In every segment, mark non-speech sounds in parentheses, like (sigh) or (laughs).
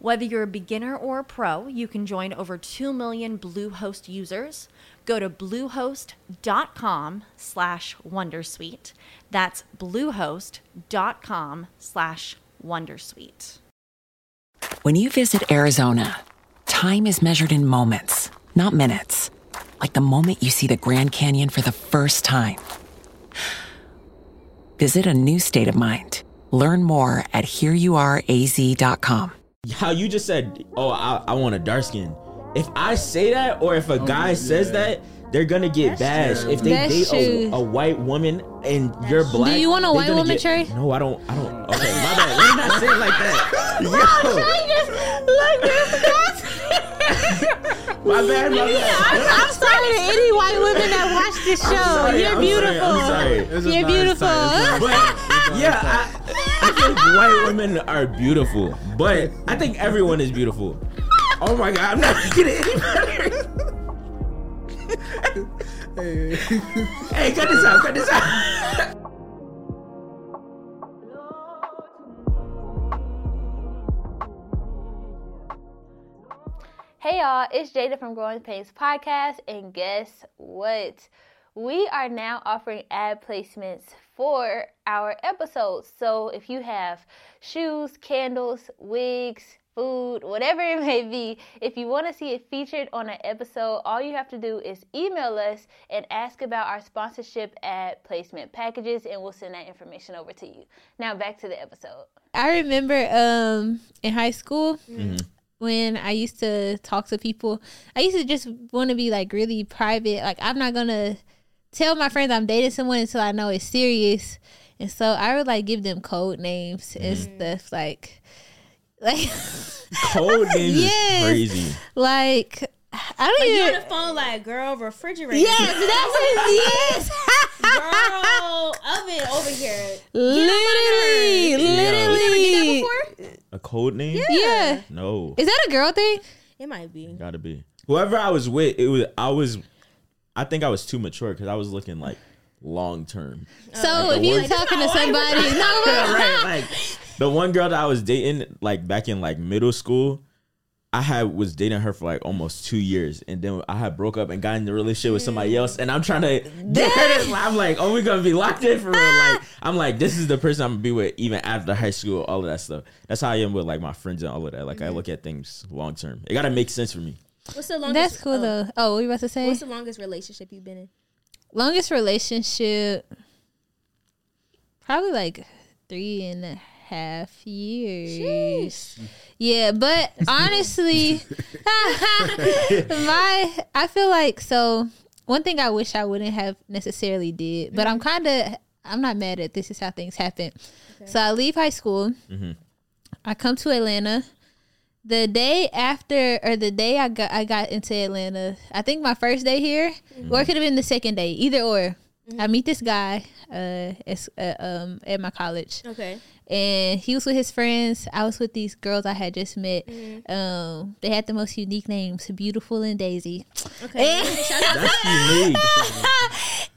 Whether you're a beginner or a pro, you can join over 2 million Bluehost users. Go to bluehost.com slash wondersuite. That's bluehost.com slash wondersuite. When you visit Arizona, time is measured in moments, not minutes. Like the moment you see the Grand Canyon for the first time. Visit a new state of mind. Learn more at hereyouareaz.com. How you just said, "Oh, I, I want a dark skin." If I say that, or if a guy says that, they're gonna get bashed. If they That's date a, a white woman and you're black, Do you want a they're white gonna woman, get- Trey? No, I don't. I don't. Okay, my bad. Let me not say it like that. (laughs) Yo. (laughs) my bad. My bad. (laughs) I'm sorry to any white women that watch this show. sorry, You're I'm beautiful. sorry, I'm sorry. You're not- it's beautiful. Not- it's not- But yeah, I, I think white women are beautiful, but I think everyone is beautiful. Oh my god, I'm not getting any better. hey, cut this out, cut this out. Hey y'all, it's Jada from Growing Painz Podcast, and guess what? We are now offering ad placements for our episodes. So if you have shoes, candles, wigs, food, whatever it may be, if you want to see it featured on an episode, all you have to do is email us and ask about our sponsorship ad placement packages, and we'll send that information over to you. Now back to the episode. I remember um in high school Mm-hmm. when I used to talk to people. I used to just want to be like really private. Like I'm not gonna tell my friends I'm dating someone until I know it's serious. And so I would like give them code names and Mm-hmm. stuff like (laughs) like Code (laughs) names Yes. is crazy. like I don't Like you on even the phone, like girl, refrigerator. Yes, that's what (laughs) yes. girl, oven over here. literally, literally. A code name? Yeah. No, Is that a girl thing? It might be. gotta be. Whoever I was with, it was. I was. I think I was too mature because I was looking like long term. So if you're talking to (laughs) somebody, (laughs) no, (laughs) right, like the one girl that I was dating, like back in like middle school, I had was dating her for like almost two years, and then I had broke up and got in a relationship with somebody else, and I'm trying to get her to. I'm like, oh, we gonna be locked in for real. Ah. Like, I'm like, this is the person I'm gonna be with even after high school, all of that stuff. That's how I am with like my friends and all of that. Like, I mm-hmm. look at things long term. It gotta make sense for me. What's the longest? that's cool oh, though. Oh, what you about to say? What's the longest relationship you've been in? Longest relationship, probably like three and a half years. Yeah, but (laughs) honestly, (laughs) my I feel like so. One thing I wish I wouldn't have necessarily did, but I'm mm-hmm. kind of I'm not mad at this. Is how things happen. So I leave high school. Mm-hmm. I come to Atlanta. The day after, or the day I got I got into Atlanta, I think my first day here, or it could have been the second day, either or. I meet this guy uh, it's, uh, um, at my college, Okay. and he was with his friends. I was with these girls I had just met. Um, they had the most unique names, Beautiful and Daisy. Okay. (laughs) That's unique.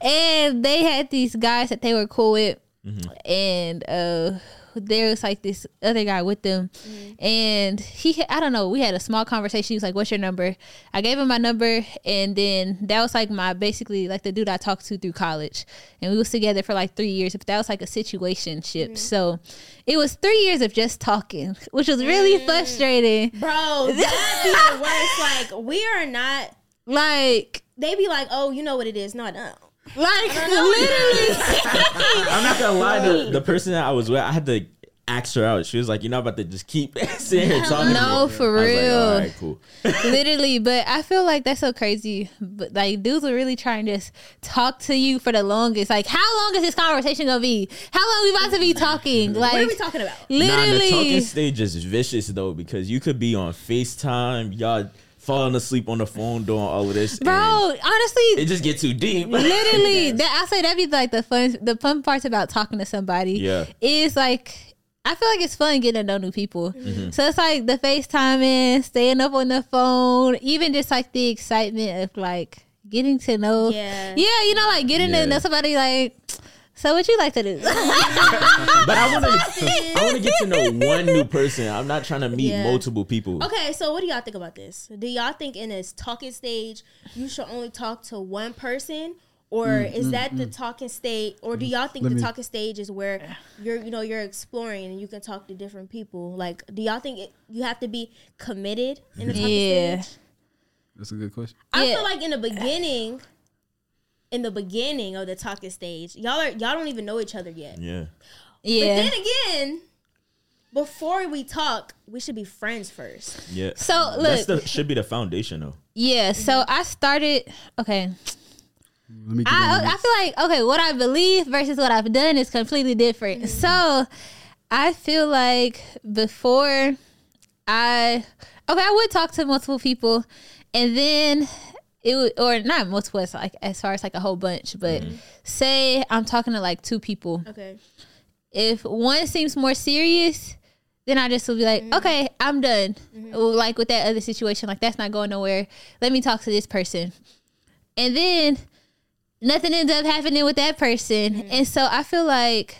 (laughs) and they had these guys that they were cool with, Mm-hmm. and uh, there was like this other guy with them, mm-hmm. and he I don't know. We had a small conversation. He was like, "What's your number?" I gave him my number, and then that was like my basically like the dude I talked to through college, and we was together for like three years. But that was like a situationship, mm-hmm. so it was three years of just talking, which was really frustrating. Bro, that'd be the worst. Like, we are not. (laughs) Like, They be like, oh, you know what it is. No, I don't. Like literally. (laughs) I'm not gonna lie. The, the person that I was with, I had to. asked her out. She was like, "You're not about to just keep (laughs) sitting here talking." to No, me." for like, real. All right, cool. (laughs) Literally, but I feel like that's so crazy. But like dudes are really trying to just talk to you for the longest. Like, how long is this conversation gonna be? How long we about to be talking? Like, What are we talking about? Nah, the talking literally, stage is vicious though because you could be on Facetime, y'all falling asleep on the phone doing all of this, bro. Honestly, it just get too deep. (laughs) literally, that I say that'd be like the fun. The fun parts about talking to somebody. Yeah. is like. I feel like it's fun getting to know new people. Mm-hmm. So it's like the FaceTiming, staying up on the phone, even just like the excitement of like getting to know. Yeah. Yeah, you know, like getting Yeah. to know somebody like, so what you like to do? (laughs) but I want to, I want to get to know one new person. I'm not trying to meet Yeah. multiple people. Okay, so what do y'all think about this? Do y'all think in this talking stage you should only talk to one person? Or mm, is mm, that the mm. talking stage? Or do y'all think Let the me- talking stage is where (sighs) you're, you know, you're exploring and you can talk to different people? Like, do y'all think it, you have to be committed in the talking Yeah. stage? That's a good question. I Yeah. feel like in the beginning, in the beginning of the talking stage, y'all are y'all don't even know each other yet. Yeah. yeah. But then again, before we talk, we should be friends first. Yeah. So, that's look. the should be the foundation though. yeah. So I started. Okay. Let me get in the I, I feel like okay, what I believe versus what I've done is completely different. Mm-hmm. So I feel like before I okay, I would talk to multiple people, and then it would or not multiple, it's like as far as like a whole bunch, but mm-hmm. say I'm talking to like two people. Okay. If one seems more serious, then I just will be like, mm-hmm. okay, I'm done. Mm-hmm. Like with that other situation, like that's not going nowhere. Let me talk to this person. And then nothing ends up happening with that person. And so I feel like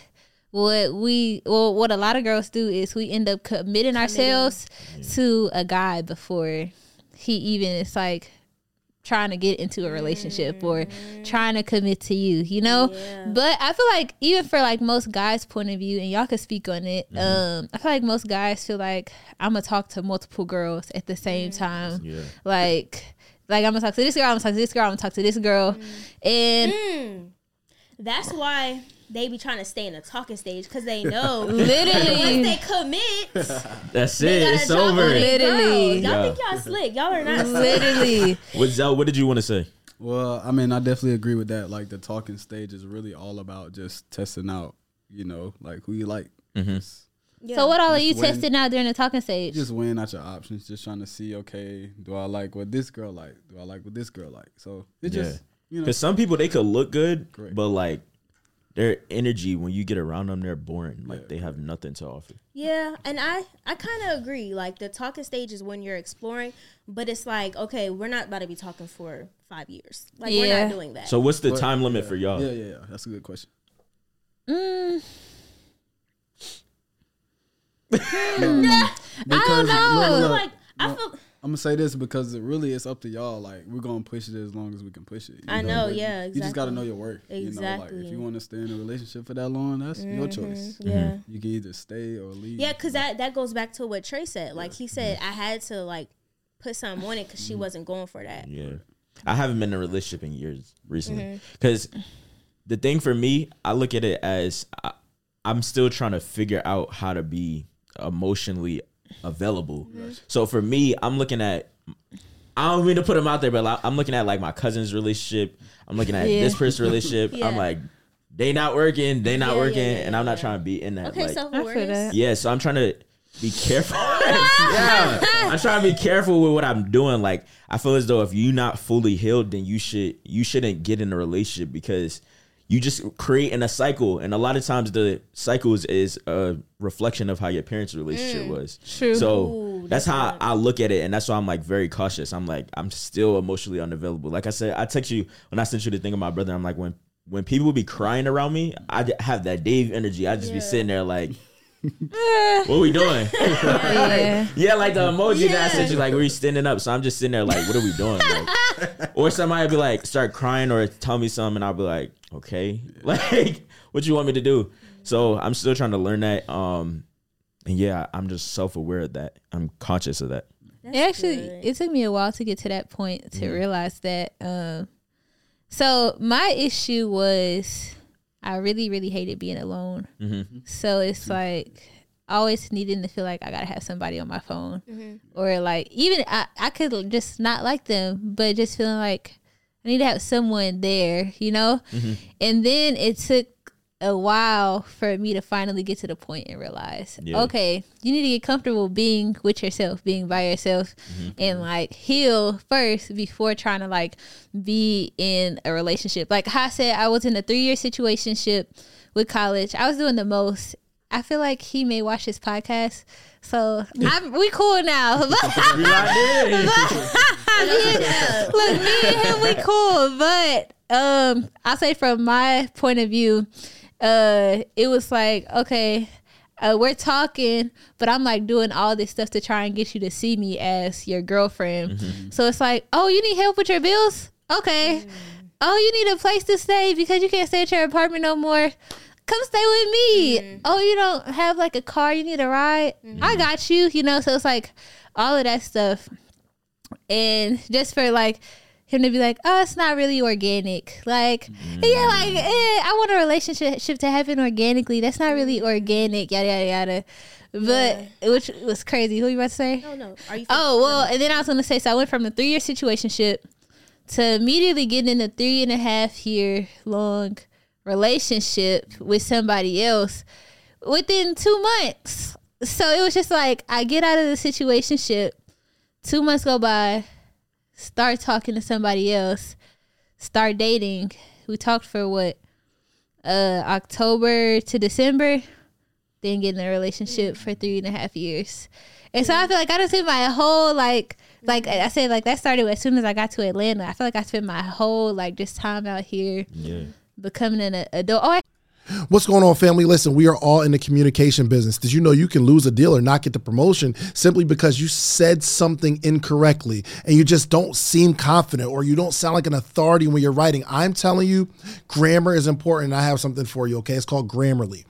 what we well what a lot of girls do is we end up committing ourselves to a guy before he even is like trying to get into a relationship or mm. trying to commit to you, you know? But I feel like even for like most guys' point of view, and y'all can speak on it, mm-hmm. um, I feel like most guys feel like I'm gonna talk to multiple girls at the same mm. time. Yeah. Like like I'm gonna talk to this girl, I'm gonna talk to this girl, I'm gonna talk to this girl. Mm. And That's why they be trying to stay in the talking stage because they (laughs) know literally (laughs) once they commit, (laughs) That's it. gotta It's over. their. Literally. Y'all Yeah. think y'all slick? Y'all are not. literally What Zell, what did you want to say? Well, I mean, I definitely agree with that. Like the talking stage is really all about just testing out, you know, like who you like. Mm-hmm. Just, So what all are you when- testing out during the talking stage? just weighing out your options, just trying to see, okay, do I like what this girl like? Do I like what this girl like? So it Yeah. just, you know, Because some people they could look good, Correct. but like their energy when you get around them, they're boring. Like they have nothing to offer. Yeah, and I I kind of agree. Like the talking stage is when you're exploring, but it's like okay, we're not about to be talking for five years. Like we're not doing that. So what's the But- time limit yeah. for y'all? Yeah, yeah, yeah. That's a good question. Mm, (laughs) Because, (laughs) don't know. look, look, like I feel. I'm gonna say this because it really it's up to y'all. Like we're gonna push it as long as we can push it. I know, but yeah, You just gotta know your worth. You know, like Exactly. if you want to stay in a relationship for that long, that's your mm-hmm, choice. Yeah. Mm-hmm. You can either stay or leave. Yeah, because that that goes back to what Trey said. Like he said, I had to like put something on it because she mm-hmm. wasn't going for that. Yeah. I haven't been in a relationship in years recently. Mm-hmm. Because the thing for me, I look at it as I, I'm still trying to figure out how to be emotionally available. So for me, I'm looking at, I don't mean to put them out there, but like, I'm looking at like my cousin's relationship. I'm looking at Yeah. this person's relationship. (laughs) Yeah. I'm like, they not working, they not Yeah, yeah, working, yeah, and I'm not yeah. trying to be in that. Okay, like, self awareness. Yeah, so I'm trying to be (laughs) careful. (laughs) yeah, I'm trying to be careful with what I'm doing. Like, I feel as though if you're not fully healed, then you should you shouldn't get in a relationship because you just create in a cycle, and a lot of times the cycles is a reflection of how your parents' relationship mm, was. True. So Ooh, that's that's how good. I look at it, and that's why I'm like very cautious. I'm like I'm still emotionally unavailable. Like I said, I text you when I sent you the thing of my brother. I'm like when when people be crying around me, i have that Dave energy. I just be sitting there like. (laughs) what we doing? (laughs) yeah. yeah, like the emoji that I sent Yeah. you, like we standing up. So I'm just sitting there, like, what are we doing? Like, (laughs) or somebody be like, start crying or tell me something, and I'll be like, okay, like, what you want me to do? So I'm still trying to learn that. Um, and yeah, I'm just self aware of that. I'm conscious of that. That's It actually good. it took me a while to get to that point to realize that um so my issue was I really really hated being alone. Mm-hmm. So it's like always needing to feel like I gotta have somebody on my phone, or like even I I could just not like them, but just feeling like I need to have someone there, you know. And then it took a while for me to finally get to the point and realize, Yeah. okay, you need to get comfortable being with yourself, being by yourself, and like heal first before trying to like be in a relationship. Like how I said, I was in a three year situationship with college. I was doing the most. I feel like he may watch this podcast, so I'm, we cool now. (laughs) (laughs) In. (laughs) Look, me and him, we cool, but um, I'll say from my point of view, uh, it was like okay, uh, we're talking, but I'm like doing all this stuff to try and get you to see me as your girlfriend. So it's like, oh, you need help with your bills? Okay. Oh, you need a place to stay because you can't stay at your apartment no more. Come stay with me. Oh, you don't have like a car, you need a ride. I got you, you know. So it's like all of that stuff and just for like him to be like, oh, it's not really organic. Like, yeah, like eh, I want a relationship to happen organically. That's not really organic. Yada yada yada. But which was crazy. Who you about to say? No, no. Are you? Oh well, and then I was gonna say, so I went from a three year situationship to immediately getting in a three and a half year long relationship with somebody else within two months. So it was just like I get out of the situationship, two months go by, start talking to somebody else, start dating. We talked for what, uh, October to December, then get in a relationship for three and a half years. And so I feel like I done spent my whole like like I said like that started as soon as I got to Atlanta. I feel like I spent my whole like just time out here Yeah. becoming an adult. Oh, I What's going on, family? Listen, we are all in the communication business. Did you know you can lose a deal or not get the promotion simply because you said something incorrectly and you just don't seem confident or you don't sound like an authority when you're writing? I'm telling you, grammar is important. I have something for you, okay? It's called Grammarly.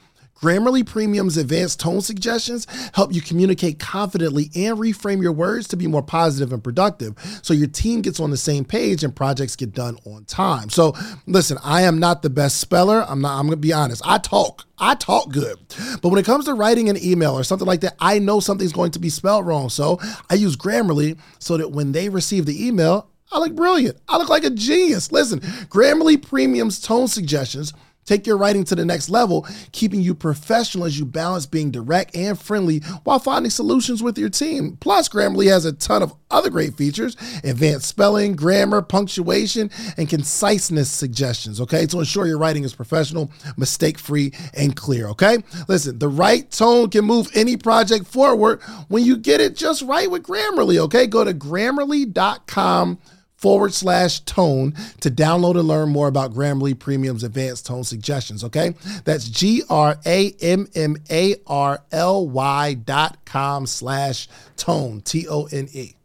Grammarly Premium's advanced tone suggestions help you communicate confidently and reframe your words to be more positive and productive so your team gets on the same page and projects get done on time. So, listen, I am not the best speller. I'm not I'm going to be honest. I talk. I talk good. But when it comes to writing an email or something like that, I know something's going to be spelled wrong. So, I use Grammarly so that when they receive the email, I look brilliant. I look like a genius. Listen, Grammarly Premium's tone suggestions take your writing to the next level, keeping you professional as you balance being direct and friendly while finding solutions with your team. Plus, Grammarly has a ton of other great features advanced spelling, grammar, punctuation, and conciseness suggestions, okay, to ensure your writing is professional, mistake free, and clear, okay? Listen, the right tone can move any project forward when you get it just right with Grammarly, okay? Go to grammarly.com forward slash tone to download and learn more about Grammarly Premium's advanced tone suggestions. Okay. That's G R A M M A R L Y dot com slash tone, T O N E.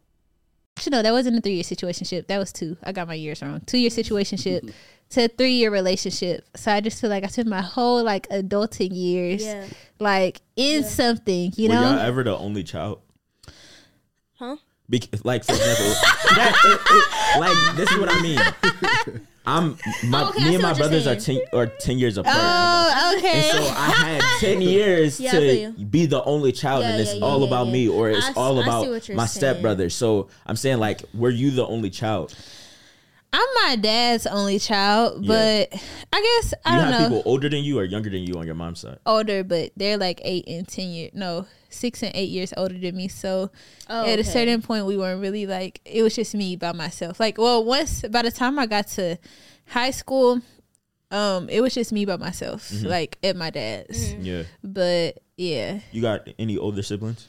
Actually, no, that wasn't a three year situationship. That was two. I got my years wrong. Two year situationship (laughs) to a three year relationship. So I just feel like I spent my whole like adulting years Yeah. like in something, you Were know? y'all ever the only child? Huh? Bec- like for example, that, it- it- like this is what I mean. I'm my Okay, me and my brothers are ten or ten years apart. oh, And okay. so I had ten (laughs) years Yeah, to be the only child, Yeah, and it's yeah, yeah, all yeah, about yeah. me, or it's I all I about my stepbrother. So I'm saying, like, were you the only child? I'm my dad's only child, Yeah. but I guess I you don't have know. people older than you or younger than you on your mom's side. older, but they're like eight and ten years. No, six and eight years older than me. So Oh, at a certain point, we weren't really like it was just me by myself. Like, well, once by the time I got to high school, um, it was just me by myself, Mm-hmm. like at my dad's. Yeah. But yeah, You got any older siblings?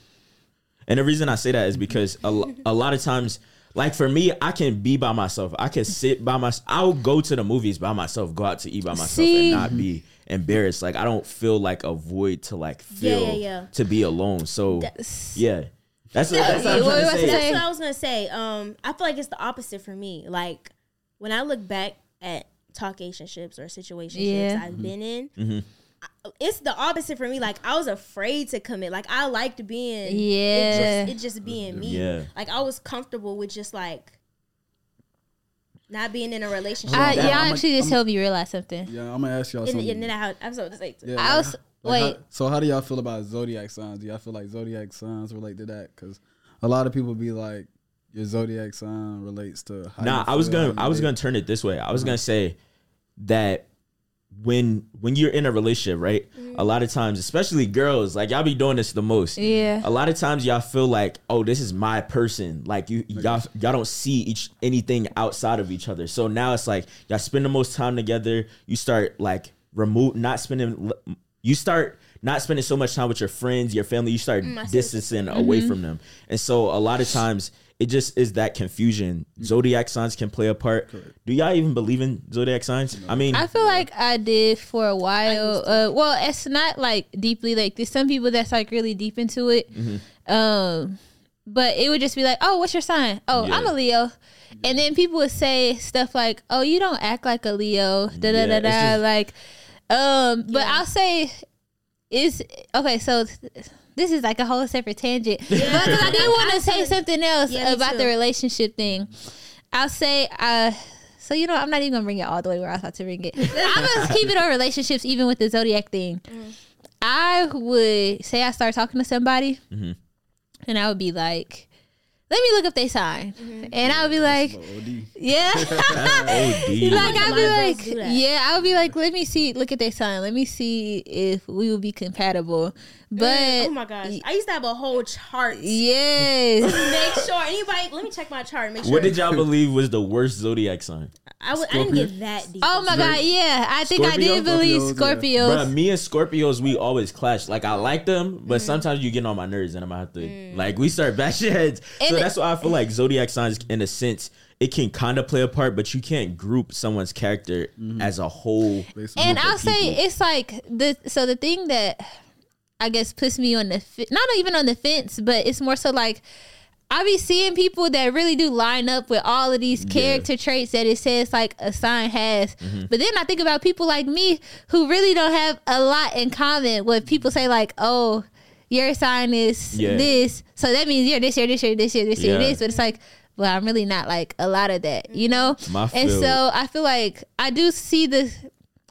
And the reason I say that is because a, lo- a lot of times, like for me, I can be by myself. I can sit by myself. I'll go to the movies by myself, go out to eat by myself, See? and not be embarrassed. Like I don't feel like a void to like feel yeah, yeah. to be alone. So That's- yeah, that's what, that's what I'm What was say. That's what I was gonna say. Um, I feel like it's the opposite for me. Like when I look back at talkationships or situationships Yeah. I've been in, Mm-hmm. I- it's the opposite for me. Like I was afraid to commit. Like I liked being, Yeah. it just, it just being me. Yeah. Like I was comfortable with just like not being in a relationship. I, that- y'all I'm a- actually just I'm a- helped me realize something. Yeah, I'm gonna ask y'all and, something. and then I, had- I was about to say, too. Yeah, I was Like, Wait. how- so how do y'all feel about zodiac signs? Do y'all feel like zodiac signs relate to that? Because a lot of people be like, your zodiac sign relates to. How Nah, you I was gonna I was gonna turn it this way. I was gonna say that when when you're in a relationship, right? A lot of times, especially girls, like y'all be doing this the most. Yeah. A lot of times y'all feel like, oh, this is my person. Like you y'all y'all don't see each anything outside of each other. So now it's like y'all spend the most time together. You start like remove not spending you start not spending so much time with your friends, your family, you start distancing away mm-hmm. from them. And so a lot of times it just is that confusion. Zodiac signs can play a part. Do y'all even believe in zodiac signs? I mean, I feel like I did for a while. Uh, well, it's not like deeply like there's some people that's like really deep into it. Mm-hmm. Um, but it would just be like, oh, what's your sign? Oh, Yeah. I'm a Leo. And then people would say stuff like, "Oh, you don't act like a Leo." Da da da da. Like, um, but I'll say, is okay. So this is like a whole separate tangent. (laughs) But 'cause I did want to say something else Yeah, about the relationship thing. I'll say, uh, so you know, I'm not even gonna bring it all the way where I thought to bring it. (laughs) I'm gonna keep it on relationships, even with the zodiac thing. I would say I start talking to somebody, and I would be like, "Let me look up their sign," mm-hmm. and I would (laughs) (laughs) be like, "Yeah." OD. like I'd be lot of girls like, yeah, I would be like, let me see, look at their sign, let me see if we would be compatible. Mm. But oh my gosh, I used to have a whole chart. yes, (laughs) Make sure anybody. Let me check my chart. Make sure. what did y'all believe was the worst zodiac sign? I, would, I didn't get that deep. oh my god, yeah, I think I Scorpio? did believe Scorpios, Scorpios. Bruh, me and Scorpios, we always clash. Like I like them, Mm. but sometimes you get on my nerves, and I'm gonna have to like we start bashing (laughs) heads. so And it- that's why I feel like zodiac signs, in a sense, it can kind of play a part, but you can't group someone's character as a whole. And group I'll say it's like the so the thing that I guess puts me on the not even on the fence, but it's more so like I be seeing people that really do line up with all of these character traits that it says like a sign has. Mm-hmm. But then I think about people like me who really don't have a lot in common. When people say like, "Oh, your sign is Yeah. this," so that means you're this, you're this, you're this, you're this, you're Yeah. this. But it's like, well, I'm really not like a lot of that, you know. My and so I feel like I do see the.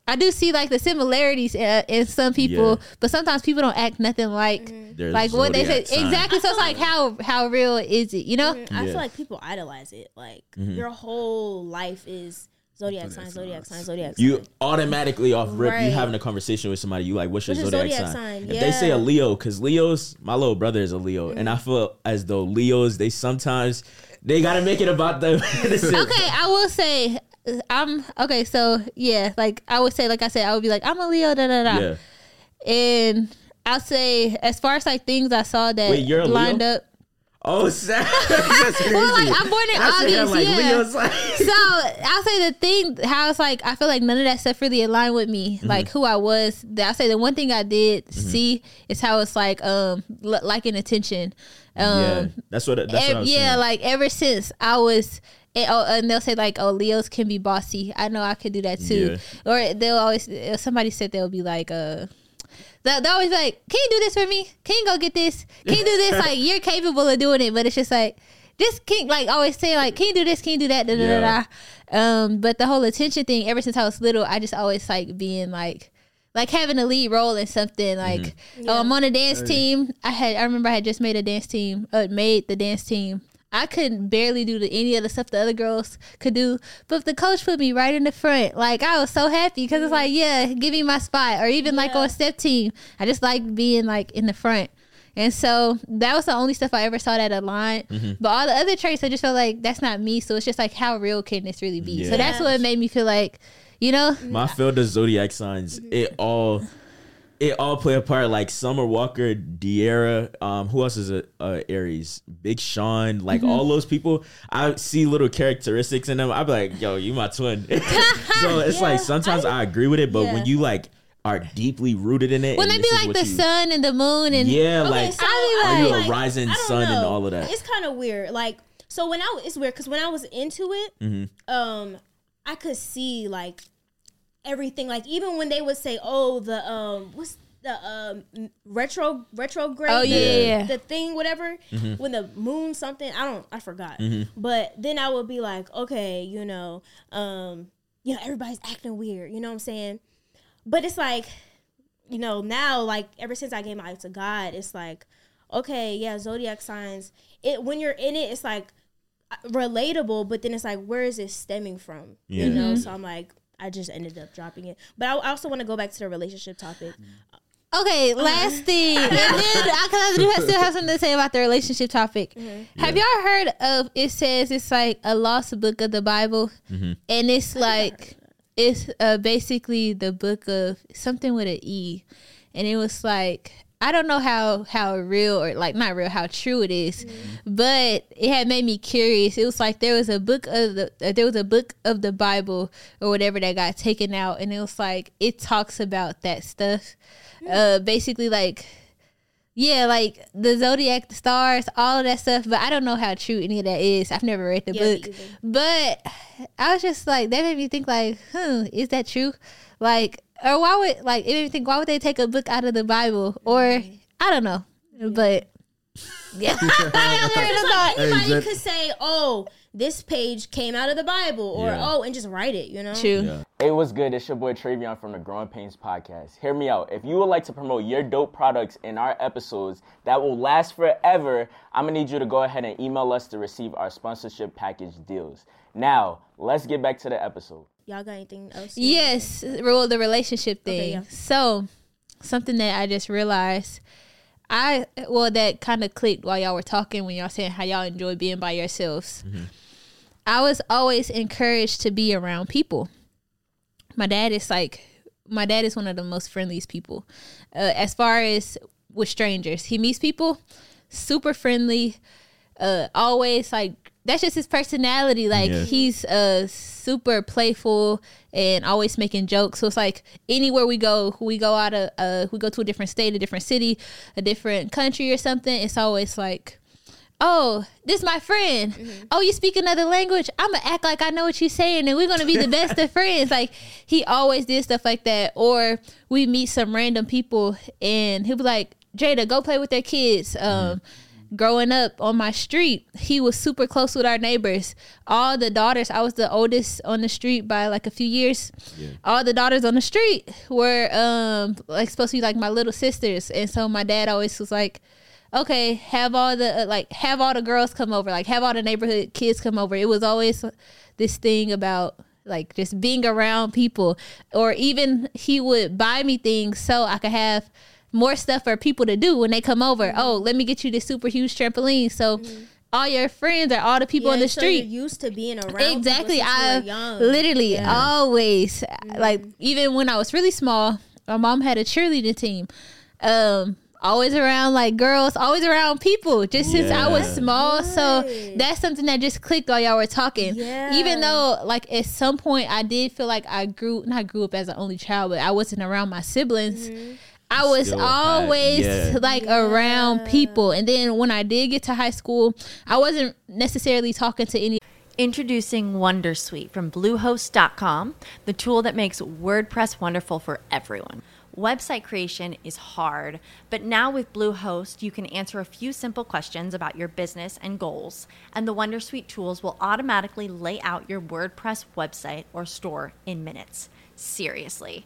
I do see like the similarities uh, in some people, Yeah. but sometimes people don't act nothing like Their like what they say sign. exactly. So it's like how how real is it? You know? I Yeah. feel like people idolize it. Like Mm-hmm. your whole life is zodiac sign, zodiac sign, zodiac sign. You automatically off rip, you having a conversation with somebody. You like, what's your What's zodiac, zodiac sign? sign? If they say a Mm-hmm. Leo, because Leo's, my little brother is a Leo, and I feel as though Leos, they sometimes they gotta make it about them. in a sense. Okay, I will say I'm okay. So yeah, like I would say, like I said, I would be like I'm a Leo, da da da, Yeah. and I'll say as far as like things I saw that Wait, you're Leo? lined up. Oh, sad. (laughs) That's crazy. Well, like I'm born in That's August, like yeah. Like. (laughs) so I'll say the thing how it's like I feel like none of that stuff really aligned with me, Mm-hmm. like who I was. I'll say the one thing I did see is how it's like um l- liking attention. Um, yeah, that's what. That's what I ev- yeah, saying. like ever since I was. And, oh, and they'll say like, "Oh, Leos can be bossy." I know I could do that too. Or they'll always uh, somebody said they'll be like, "Uh, they'll, they'll always like, can you do this for me? Can you go get this? Can you do this? (laughs) like you're capable of doing it, but it's just like just can't like always say like, can you do this? Can you do that? Da, da, da, Yeah. da. Um, but the whole attention thing, ever since I was little, I just always like being like. Like having a lead role in something, like oh, I'm on a dance team. I had, I remember I had just made a dance team, uh, made the dance team. I couldn't barely do the, any of the stuff the other girls could do, but the coach put me right in the front. Like I was so happy because it's like, yeah, give me my spot, or even like on step team. I just like being like in the front. And so that was the only stuff I ever saw that aligned. Mm-hmm. But all the other traits, I just felt like that's not me. So it's just like, how real can this really be? So that's what made me feel like, you know, My field of zodiac signs, it all it all play a part. Like Summer Walker, De'Ara, um, who else is a uh, Aries? Big Sean, like Mm-hmm. all those people. I see little characteristics in them. I be like, yo, you my twin. (laughs) so it's like sometimes I, agree with it, but Yeah. when you like are deeply rooted in it, when they be like the you- sun and the moon and yeah, Okay, like so I are you a like, rising I sun and all of that? It's kind of weird. Like, so when I it's weird because when I was into it, Mm-hmm. um, I could see like everything. Like even when they would say, "Oh, the um, what's the um retro retrograde?" Oh, yeah, the, yeah, yeah. the thing, whatever. Mm-hmm. When the moon something, I don't, I forgot. But then I would be like, okay, you know, um, you know, everybody's acting weird. You know what I'm saying? But it's like you know, now like ever since I gave my life to God, it's like, okay, yeah, zodiac signs. It when you're in it, it's like uh, relatable, but then it's like, where is it stemming from? Yeah. You know, so I'm like, I just ended up dropping it. But I I also want to go back to the relationship topic. Okay, last (laughs) thing, and then I kind of do have, still have something to say about the relationship topic. Have y'all heard of? It says it's like a lost book of the Bible, and it's like it's uh, basically the book of something with an E, and it was like I don't know how how real or like not real how true it is, but it had made me curious. It was like there was a book of the uh, there was a book of the Bible or whatever that got taken out, and it was like it talks about that stuff. Uh, basically like yeah, like the zodiac, the stars, all of that stuff. But I don't know how true any of that is. I've never read the Yeah, book, but I was just like that made me think like, hmm, is that true? Like, or why would like it made think why would they take a book out of the Bible? Or. I don't know, but (laughs) yeah, I don't know. Hey, Anybody could say, "Oh, this page came out of the Bible," or Yeah. "Oh," and just write it. You know. True. Yeah. Hey, what's good? It's your boy Travion from the Growing Painz Podcast. Hear me out. If you would like to promote your dope products in our episodes that will last forever, I'm gonna need you to go ahead and email us to receive our sponsorship package deals. Now, let's get back to the episode. Y'all got anything else? Yes, well, the relationship thing. Okay, yeah. So, something that I just realized, I well, that kind of clicked while y'all were talking when y'all saying how y'all enjoy being by yourselves. I was always encouraged to be around people. My dad is like, my dad is one of the most friendliest people. Uh, as far as with strangers, he meets people, super friendly. Uh, always like that's just his personality. Like Yeah. he's uh super playful and always making jokes. So it's like anywhere we go, we go out of uh we go to a different state, a different city, a different country or something. It's always like oh, this my friend. Oh, you speak another language. I'm gonna act like I know what you're saying, and we're gonna be the (laughs) best of friends. Like he always did stuff like that. Or we meet some random people, and he'll be like, Jada, go play with their kids. Um, growing up on my street, he was super close with our neighbors. All the daughters, I was the oldest on the street by like a few years. All the daughters on the street were um like supposed to be like my little sisters, and so my dad always was like okay, have all the uh, like have all the girls come over, like have all the neighborhood kids come over. It was always this thing about like just being around people, or even he would buy me things so I could have more stuff for people to do when they come over. Oh, let me get you this super huge trampoline. So all your friends or all the people Yeah, on the so street you're used to being around. people exactly since you i were young. literally Yeah. always Mm-hmm. like even when i was really small my mom had a cheerleading team um always around like girls always around people just since i was Yeah. small so that's something that just clicked while y'all were talking Yeah. even though like at some point i did feel like i grew not grew up as an only child but i wasn't around my siblings Mm-hmm. I was Still always yeah. like around people. And then when I did get to high school, I wasn't necessarily talking to any Introducing Wondersuite from Bluehost.com, the tool that makes WordPress wonderful for everyone. Website creation is hard, but now with Bluehost, you can answer a few simple questions about your business and goals, and the Wondersuite tools will automatically lay out your WordPress website or store in minutes. Seriously.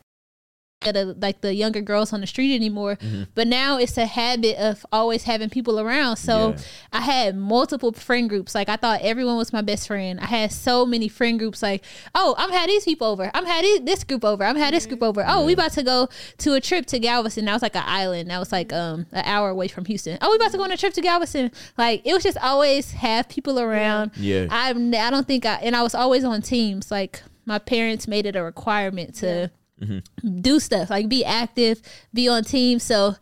slash wondersuite. the like the younger girls on the street anymore. Mm-hmm. But now it's a habit of always having people around. So Yeah. I had multiple friend groups. Like I thought everyone was my best friend. I had so many friend groups. Like, oh, I'm had these people over. I'm had these- this group over. I'm had this group mm-hmm. over. Oh, we about to go to a trip to Galveston. That was like an island. That was like um an hour away from Houston. Oh, we about to go on a trip to Galveston. Like it was just always have people around. Yeah. I'm. I don't think I and I was always on teams. Like my parents made it a requirement to do stuff like be active be on teams so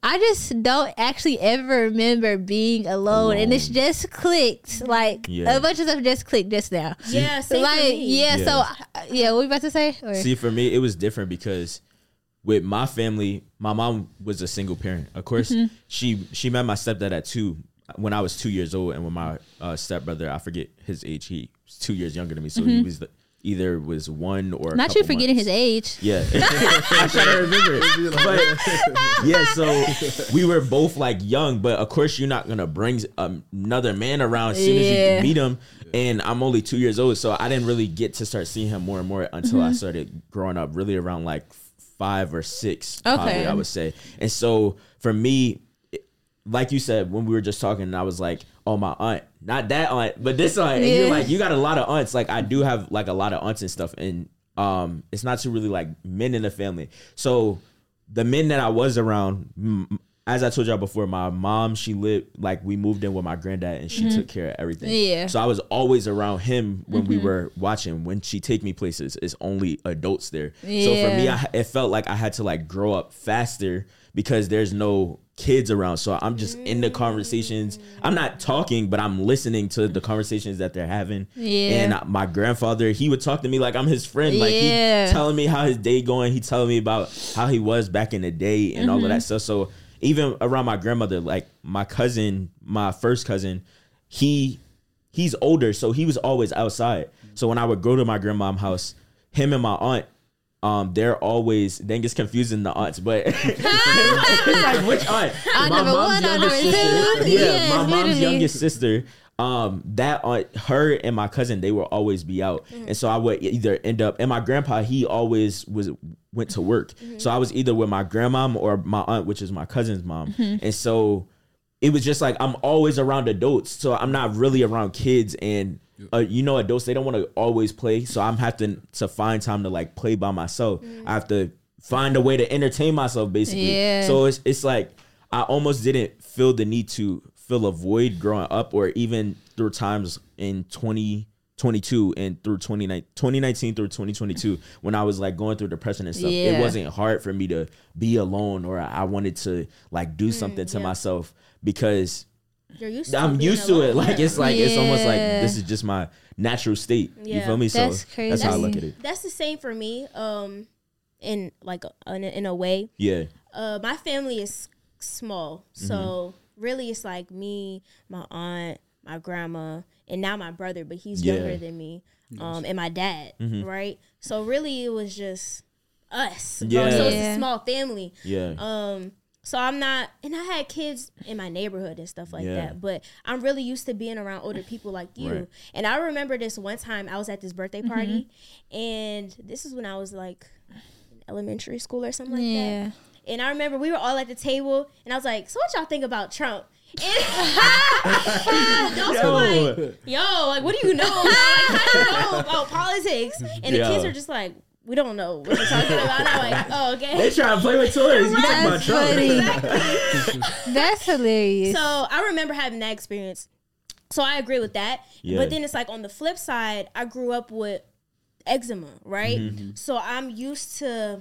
I just don't actually ever remember being alone, and it's just clicked. Like Yeah. a bunch of stuff just clicked just now. Yeah, same like for me. yeah, Yeah. So yeah, what were you about to say? Or- See, for me, it was different because with my family, my mom was a single parent. Of course, Mm-hmm. she she met my stepdad at two when I was two years old, and with my uh, stepbrother, I forget his age. He was two years younger than me, so he was the, either was one or a. Not you couple forgetting months. his age. Yeah, (laughs) I try to remember it. But (laughs) yeah, so we were both like young, but of course you're not gonna bring um, another man around as soon as you meet him. And I'm only two years old, so I didn't really get to start seeing him more and more until Mm-hmm. I started growing up, really around like five or six, probably Okay. I would say. And so for me, it- like you said when we were just talking, I was like, "Oh, my aunt, not that aunt, but this aunt." And you're like, you got a lot of aunts. Like I do have like a lot of aunts and stuff, and um, it's not too really like men in the family. So the men that I was around, m- as I told y'all before, my mom she lived like we moved in with my granddad, and she took care of everything. Yeah. So I was always around him when we were watching. When she take me places, it's only adults there. So for me, I, it felt like I had to like grow up faster because there's no kids around. So I'm just in the conversations. I'm not talking, but I'm listening to the conversations that they're having. Yeah. And my grandfather, he would talk to me like I'm his friend. Like Yeah. he telling me how his day going. He telling me about how he was back in the day and all of Mm-hmm. that stuff. So even around my grandmother, like my cousin, my first cousin, he he's older, so he was always outside. So when I would go to my grandmom's house, him and my aunt, um, they're always then gets confusing the aunts, but (laughs) it's like which aunt? Aunt number one, aunt number two. Yeah, my mom's literally. youngest sister. Um, that aunt, her and my cousin, they will always be out, and so I would either end up. And my grandpa, he always was went to work, so I was either with my grandmom or my aunt, which is my cousin's mom, and so it was just like I'm always around adults, so I'm not really around kids. And uh, you know, adults they don't want to always play, so I'm having to find time to like play by myself. I have to find a way to entertain myself, basically. Yeah. So it's it's like I almost didn't feel the need to fill a void growing up, or even through times in 2022 and through 2019, 2019 through 2022 (laughs) when I was like going through depression and stuff. It wasn't hard for me to be alone, or I wanted to like do something to myself because You're used to I'm used to it. Like it's like it's almost like Yeah. this is just my natural state. You Yeah. feel me? So That's that's how I crazy. look at it. That's the same for me. Um, in like in a, in a way, Yeah. uh, my family is small, so Mm-hmm. really it's like me, my aunt, my grandma, and now my brother, but he's Yeah. younger than me, um, and my dad, Mm-hmm. right? So really, it was just us. bro. Yeah. So it's Yeah. a small family. Yeah. Um, so I'm not, and I had kids in my neighborhood and stuff like Yeah. that. But I'm really used to being around older people like you. Right. And I remember this one time I was at this birthday Mm-hmm. party, and this is when I was like elementary school or something like Yeah. that. And I remember we were all at the table, and I was like, "So what y'all think about Trump?" And (laughs) (laughs) those were like, "Yo, like, what do you know? Like, how do you know about politics?" And the kids are just like, "We don't know what you're talking about." I'm like, (laughs) "Oh, okay." They try to play with toys. You talking about That's Trump. funny. (laughs) That's hilarious. So I remember having that experience. So I agree with that. Yeah. But then it's like on the flip side, I grew up with eczema, right? Mm-hmm. So I'm used to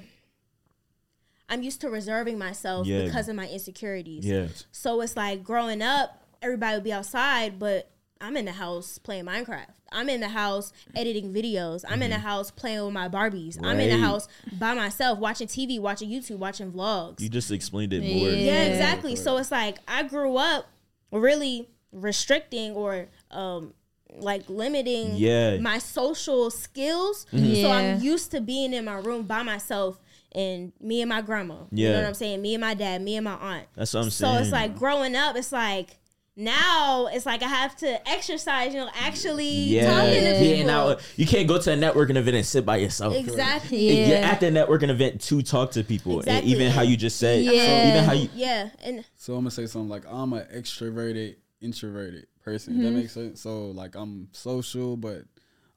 I'm used to reserving myself Yeah. because of my insecurities. Yeah. So it's like growing up, everybody would be outside, but I'm in the house playing Minecraft. I'm in the house editing videos. I'm in the house playing with my Barbies. I'm in the Mm-hmm. House by myself watching TV, watching YouTube, watching vlogs. You just explained it more. Yeah. Yeah, exactly. So it's like I grew up really restricting or um like limiting Yeah. my social skills. So Yeah. I'm used to being in my room by myself and me and my grandma. You Yeah. know what I'm saying? Me and my dad, me and my aunt. That's what I'm so saying. So it's like growing up, it's like now it's like I have to exercise, you know, actually yeah, talking to people. yeah. Now you can't go to a networking event and sit by yourself. exactly. You're Yeah. at the networking event to talk to people, Exactly. and even how you just said, Yeah. even how you, Yeah, and So I'm gonna say something like I'm an extroverted, introverted person. That mm-hmm. makes sense. So like I'm social, but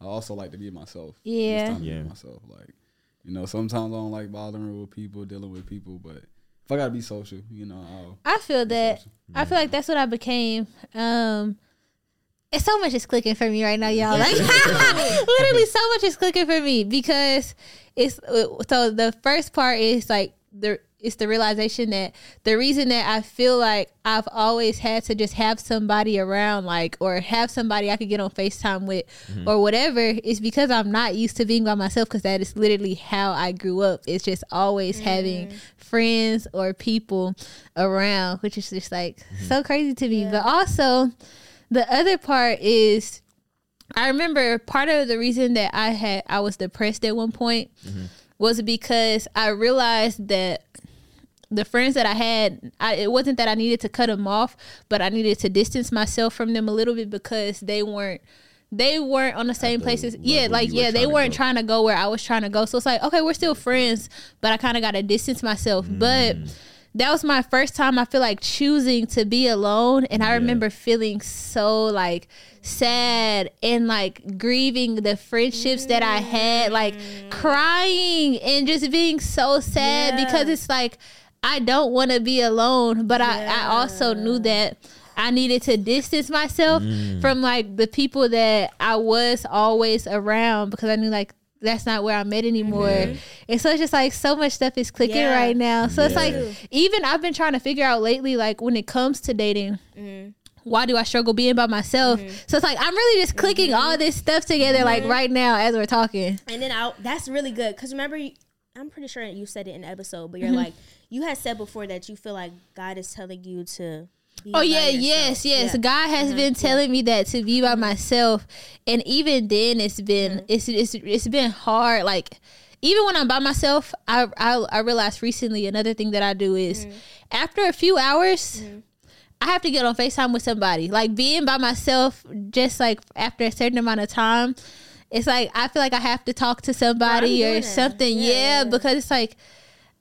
I also like to be myself. Yeah. It's time to Yeah. be myself. Like you know, sometimes I don't like bothering with people, dealing with people, but if I gotta be social, you know, I'll. I feel that. I feel like that's what I became. Um, it's so much is clicking for me right now, y'all. Like (laughs) literally, so much is clicking for me because it's so the first part is like the it's the realization that the reason that I feel like I've always had to just have somebody around, like, or have somebody I could get on FaceTime with Mm-hmm. or whatever, is because I'm not used to being by myself because that is literally how I grew up. It's just always having friends or people around, which is just like Mm-hmm. so crazy to me. But also, the other part is I remember part of the reason that I had I was depressed at one point was because I realized that the friends that I had, I, it wasn't that I needed to cut them off, but I needed to distance myself from them a little bit because they weren't they weren't on the same places. Yeah, like yeah, they weren't go. trying to go where I was trying to go. So it's like, okay, we're still friends, but I kind of got to distance myself. But Mm. that was my first time I feel like choosing to be alone and I remember feeling so like sad and like grieving the friendships that I had like crying and just being so sad Yeah. because it's like I don't want to be alone but I, I also knew that I needed to distance myself mm. from like the people that I was always around because I knew like that's not where I'm at anymore. And so it's just like so much stuff is clicking Yeah. right now. So it's like even I've been trying to figure out lately, like when it comes to dating, mm-hmm. why do I struggle being by myself? Mm-hmm. So it's like I'm really just clicking mm-hmm. all this stuff together, like right now as we're talking. And then I'll, that's really good because remember, I'm pretty sure you said it in the episode, but you're Mm-hmm. like you had said before that you feel like God is telling you to. Oh yeah, yes, yes. Yeah. God has been telling me that to be by myself, and even then, it's been it's it's it's been hard. Like even when I'm by myself, I I, I realized recently another thing that I do is after a few hours. I have to get on FaceTime with somebody. Like being by myself, just like after a certain amount of time, it's like I feel like I have to talk to somebody or something. Yeah, Yeah, yeah. because it's like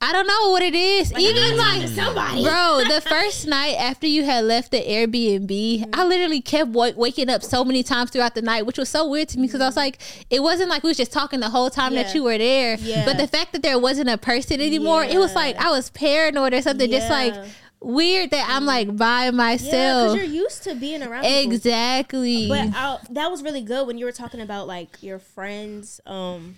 I don't know what it is. Even like somebody. Bro, the first night after you had left the Airbnb, I literally kept wa- waking up so many times throughout the night, which was so weird to me because I was like, it wasn't like we was just talking the whole time that you were there. Yeah. But the fact that there wasn't a person anymore, it was like I was paranoid or something, just like weird that I'm like by Yeah, because myself. you're used to being around. people. exactly. But I, that was really good when you were talking about like your friends. Um,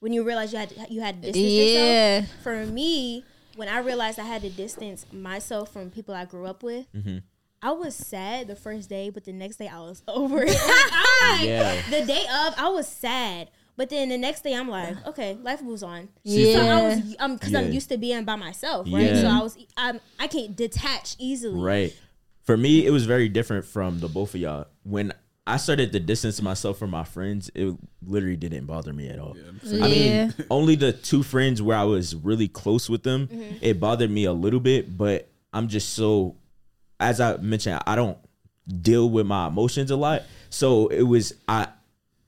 when you realized you had you had to distance Yeah. yourself. For me, when I realized I had to distance myself from people I grew up with. Mm-hmm. I was sad the first day, but the next day I was (laughs) over it. I'm (laughs) Yeah. The day of, I was sad, but then the next day I'm like, okay, life moves on. See, So I was, I'm because I'm used to being by myself, right? Yeah. So I was, I'm, I can't detach easily. Right. For me, it was very different from the both of y'all. When I started to distance myself from my friends, it literally didn't bother me at all. I Yeah. mean, (laughs) only the two friends where I was really close with them, mm-hmm. it bothered me a little bit, but I'm just so, as I mentioned, I don't deal with my emotions a lot. So it was, I,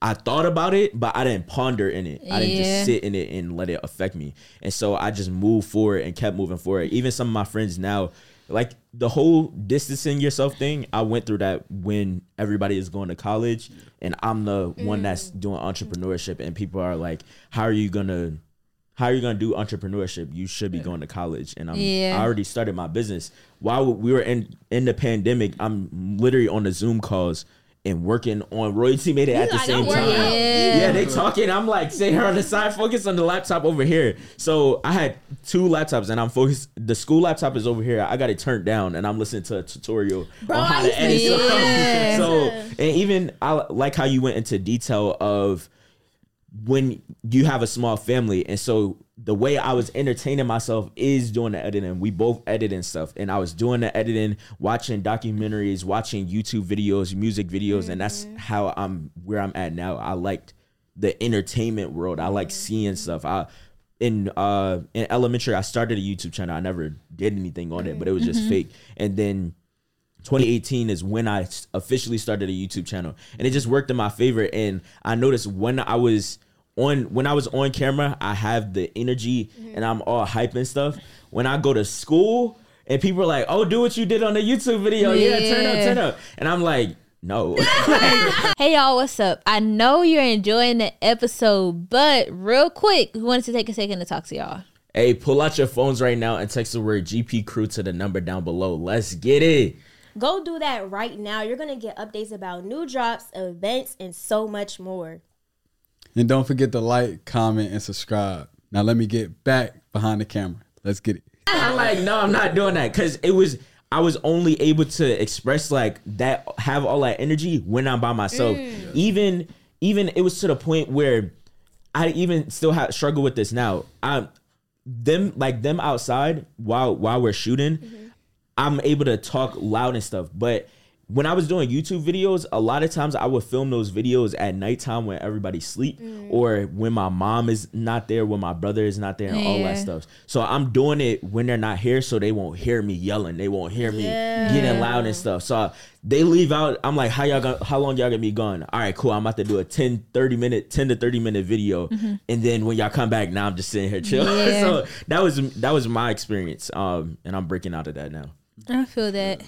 I thought about it, but I didn't ponder in it. I didn't just sit in it and let it affect me. And so I just moved forward and kept moving forward. Even some of my friends now, like the whole distancing yourself thing, I went through that when everybody is going to college and I'm the one mm. that's doing entrepreneurship and people are like, How are you gonna how are you gonna do entrepreneurship? You should be going to college. And I'm Yeah. I already started my business. While we were in in the pandemic, I'm literally on the Zoom calls and working on royalty made it at the like, same time. Yeah. Yeah, they talking. I'm like, say her on the side, focus on the laptop over here. So I had two laptops, and I'm focused. The school laptop is over here. I got it turned down, and I'm listening to a tutorial Bro, on how to edit. do stuff. (laughs) So, and even I like how you went into detail of when you have a small family, and so the way I was entertaining myself is doing the editing. We both edit and stuff, and I was doing the editing, watching documentaries, watching YouTube videos, music videos, and that's mm-hmm. how I'm where I'm at now. I liked the entertainment world. I like mm-hmm. seeing stuff. I in uh in elementary, I started a YouTube channel. I never did anything on it, but it was just mm-hmm. fake. And then 2018 is when I officially started a YouTube channel, and it just worked in my favor. And I noticed when I was on when I was on camera, I have the energy mm-hmm. and I'm all hype and stuff. When I go to school and people are like, "Oh, do what you did on the YouTube video, yeah, turn up, turn up," and I'm like, "No." (laughs) (laughs) Hey y'all, what's up? I know you're enjoying the episode, but real quick, we wanted to take a second to talk to y'all. hey, pull out your phones right now and text the word GP Crew to the number down below. Let's get it. Go do that right now. You're gonna get updates about new drops, events, and so much more. And don't forget to like, comment, and subscribe. Now let me get back behind the camera. Let's get it. I'm like, no, I'm not doing that because it was. I was only able to express like that, have all that energy when I'm by myself. Mm. Even, even it was to the point where I even still have struggle with this now. I'm them like them outside while while we're shooting. Mm-hmm. I'm able to talk loud and stuff, but when I was doing YouTube videos, a lot of times I would film those videos at nighttime when everybody sleep or when my mom is not there, when my brother is not there, and all that stuff. So I'm doing it when they're not here, so they won't hear me yelling. They won't hear me getting loud and stuff. So they leave out. I'm like, how y'all gonna, how long y'all gonna be gone? All right, cool. I'm about to do a 10, 30 minute, 10 to 30 minute video. And then when y'all come back, now I'm just sitting here chill. (laughs) Yeah. so that was that was my experience. Um, and I'm breaking out of that now. I feel that.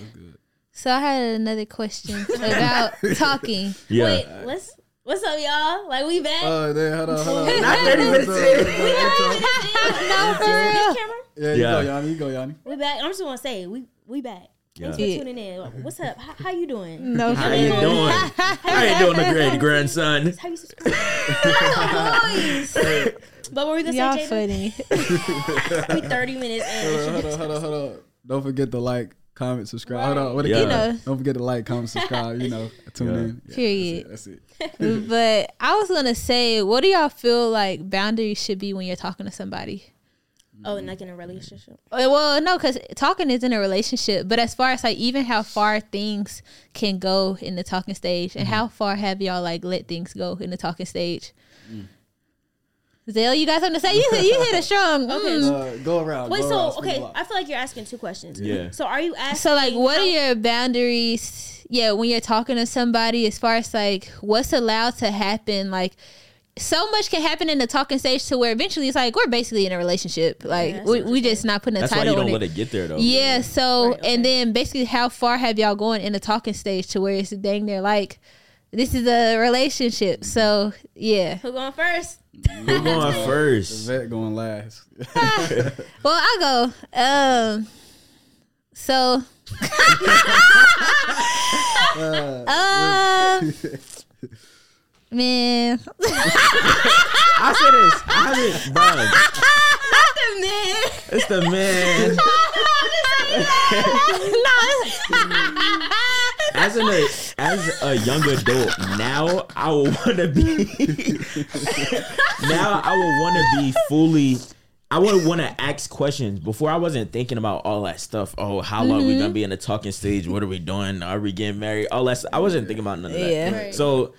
So I had another question (laughs) about talking. Yeah. Wait, let's. What's up, y'all? Like we back? Uh, oh, then hold on, hold on. (laughs) Not 30 minutes in. No, for real. camera. Yeah, you Yeah. go, Yanni. You go, Yanni. We back. I'm just want to say we we back. Thanks Yeah. for tuning in. What's up? How, how you doing? No, How you doing? (laughs) How you doing, the great grandson? How you subscribe? Boys. But what were we gonna Y'all say, Jada? funny. We 30 minutes in. Hold on, hold on, hold on, hold on. Don't forget to like, comment, subscribe. Hold on. What it Yeah. You know. Don't forget to like, comment, subscribe. You know, (laughs) tune Yeah. in. Yeah, Period. That's it. That's (laughs) it. but I was gonna say, what do y'all feel like boundaries should be when you're talking to somebody? Oh, and like in a relationship. Uh, Well, no, because talking is in a relationship. But as far as like even how far things can go in the talking stage, and how far have y'all like let things go in the talking stage? Zell, you got something to say? You hit, you hit a strong. (laughs) mm. Uh, go around. Wait, go so around, okay. I feel like you're asking two questions. Yeah. So are you asking? So like, what how- are your boundaries? Yeah, when you're talking to somebody, as far as like what's allowed to happen, like. So much can happen in the talking stage to where eventually it's like we're basically in a relationship. Like that's we, we just not putting a That's why title you on don't it. let it get there though. Yeah, so Right, okay. and then basically how far have y'all gone in the talking stage to where it's dang near like this is a relationship. So yeah. Who going first? Who (laughs) going The first? vet going last. (laughs) Well I go. Um so (laughs) um man I said this. I haven't, bro. It's the man. As an as a young adult, now I would want to be. (laughs) now I would want to be fully. I would want to ask questions before. I wasn't thinking about all that stuff. Oh, how long we mm-hmm. gonna be in the talking stage? What are we doing? Are we getting married? All that. I wasn't thinking about none of that. Yeah. Right. So,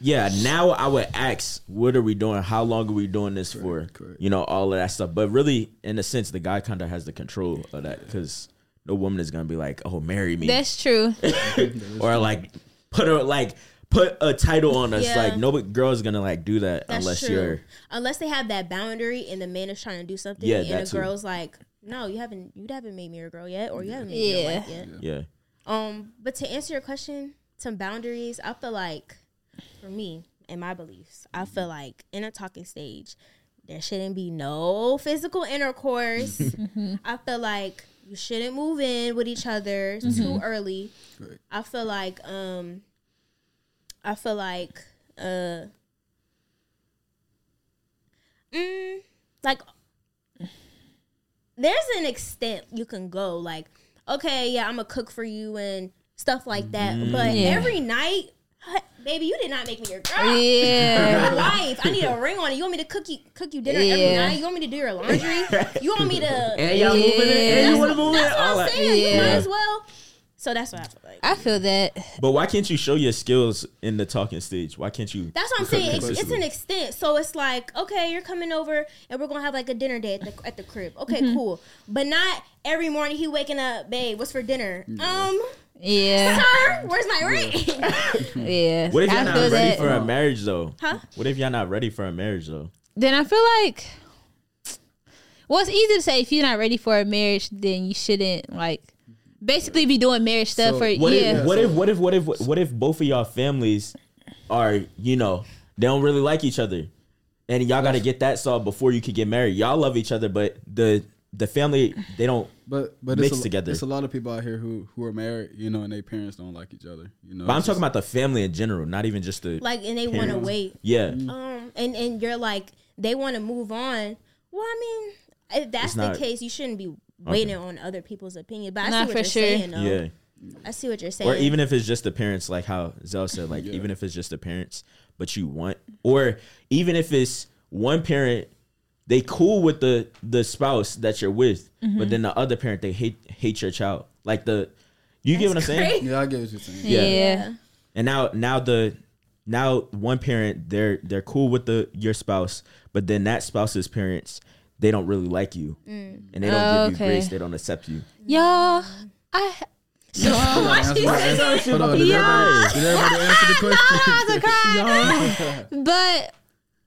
yeah, now I would ask, what are we doing? How long are we doing this for? correct. You know, all of that stuff. But really, in a sense, the guy kind of has the control of that because no woman is gonna be like, "Oh, marry me," that's true. (laughs) or like put a like put a title on us. Yeah. Like no girl's gonna like do that That's unless true. you're. Unless they have that boundary and the man is trying to do something, Yeah, and that the too. girl's like, "No, you haven't. You haven't made me a girl yet, or you haven't made me a Yeah. wife yet." Yeah. Um, but to answer your question, some boundaries, I feel like for me and my beliefs, I feel like in a talking stage, there shouldn't be no physical intercourse. (laughs) I feel like you shouldn't move in with each other too early. I feel like um I feel like uh mm, like there's an extent you can go like okay yeah i'm gonna cook for you and stuff like that but Yeah. every night huh, baby you did not make me your girl your Yeah. wife i need a ring on it you want me to cook you cook you dinner every night you want me to do your laundry (laughs) you want me to And y'all moving in, and you want to move in. that's what i'm that. saying you might as well so that's what i feel like I feel that. But why can't you show your skills in the talking stage? Why can't you? That's what I'm saying. It's, it's an extent. So it's like, okay, you're coming over and we're gonna have like a dinner day at the at the crib. Okay, Mm-hmm. cool. But not every morning he waking up, babe. What's for dinner? Um, Yeah. sir, where's my ring? Yeah. (laughs) What if y'all not ready that. for a marriage though? Huh? What if y'all not ready for a marriage though? then I feel like well, it's easy to say if you're not ready for a marriage, then you shouldn't like basically be doing marriage stuff So, or What yeah. if what if what if what if what if both of y'all families are you know they don't really like each other, and y'all got to get that solved before you could get married. Y'all love each other, but the the family they don't. But but Mixed it's a, together. It's a lot of people out here who who are married, you know, and their parents don't like each other. You know, But I'm It's talking about the family in general, not even just the like, and they want to wait. yeah. Um, and and you're like, they want to move on. Well, I mean, if that's It's the not- case, you shouldn't be waiting on other people's opinion. But I Not see what for you're sure. saying, though. Yeah. I see what you're saying. Or even if it's just the parents, like how Zell said, like even if it's just the parents, but you want, or even if it's one parent, they cool with the the spouse that you're with, Mm-hmm. but then the other parent they hate hate your child. Like the, you get what I'm saying? Yeah, I get what you're saying. Yeah. yeah. And now now the now one parent they're they're cool with the your spouse, but then that spouse's parents they don't really like you, Mm. and they don't give you Okay. grace. They don't accept you. Y'all, I Hold on, (laughs) answer my- answer- hold on, did everybody answer the (laughs) question? (laughs) But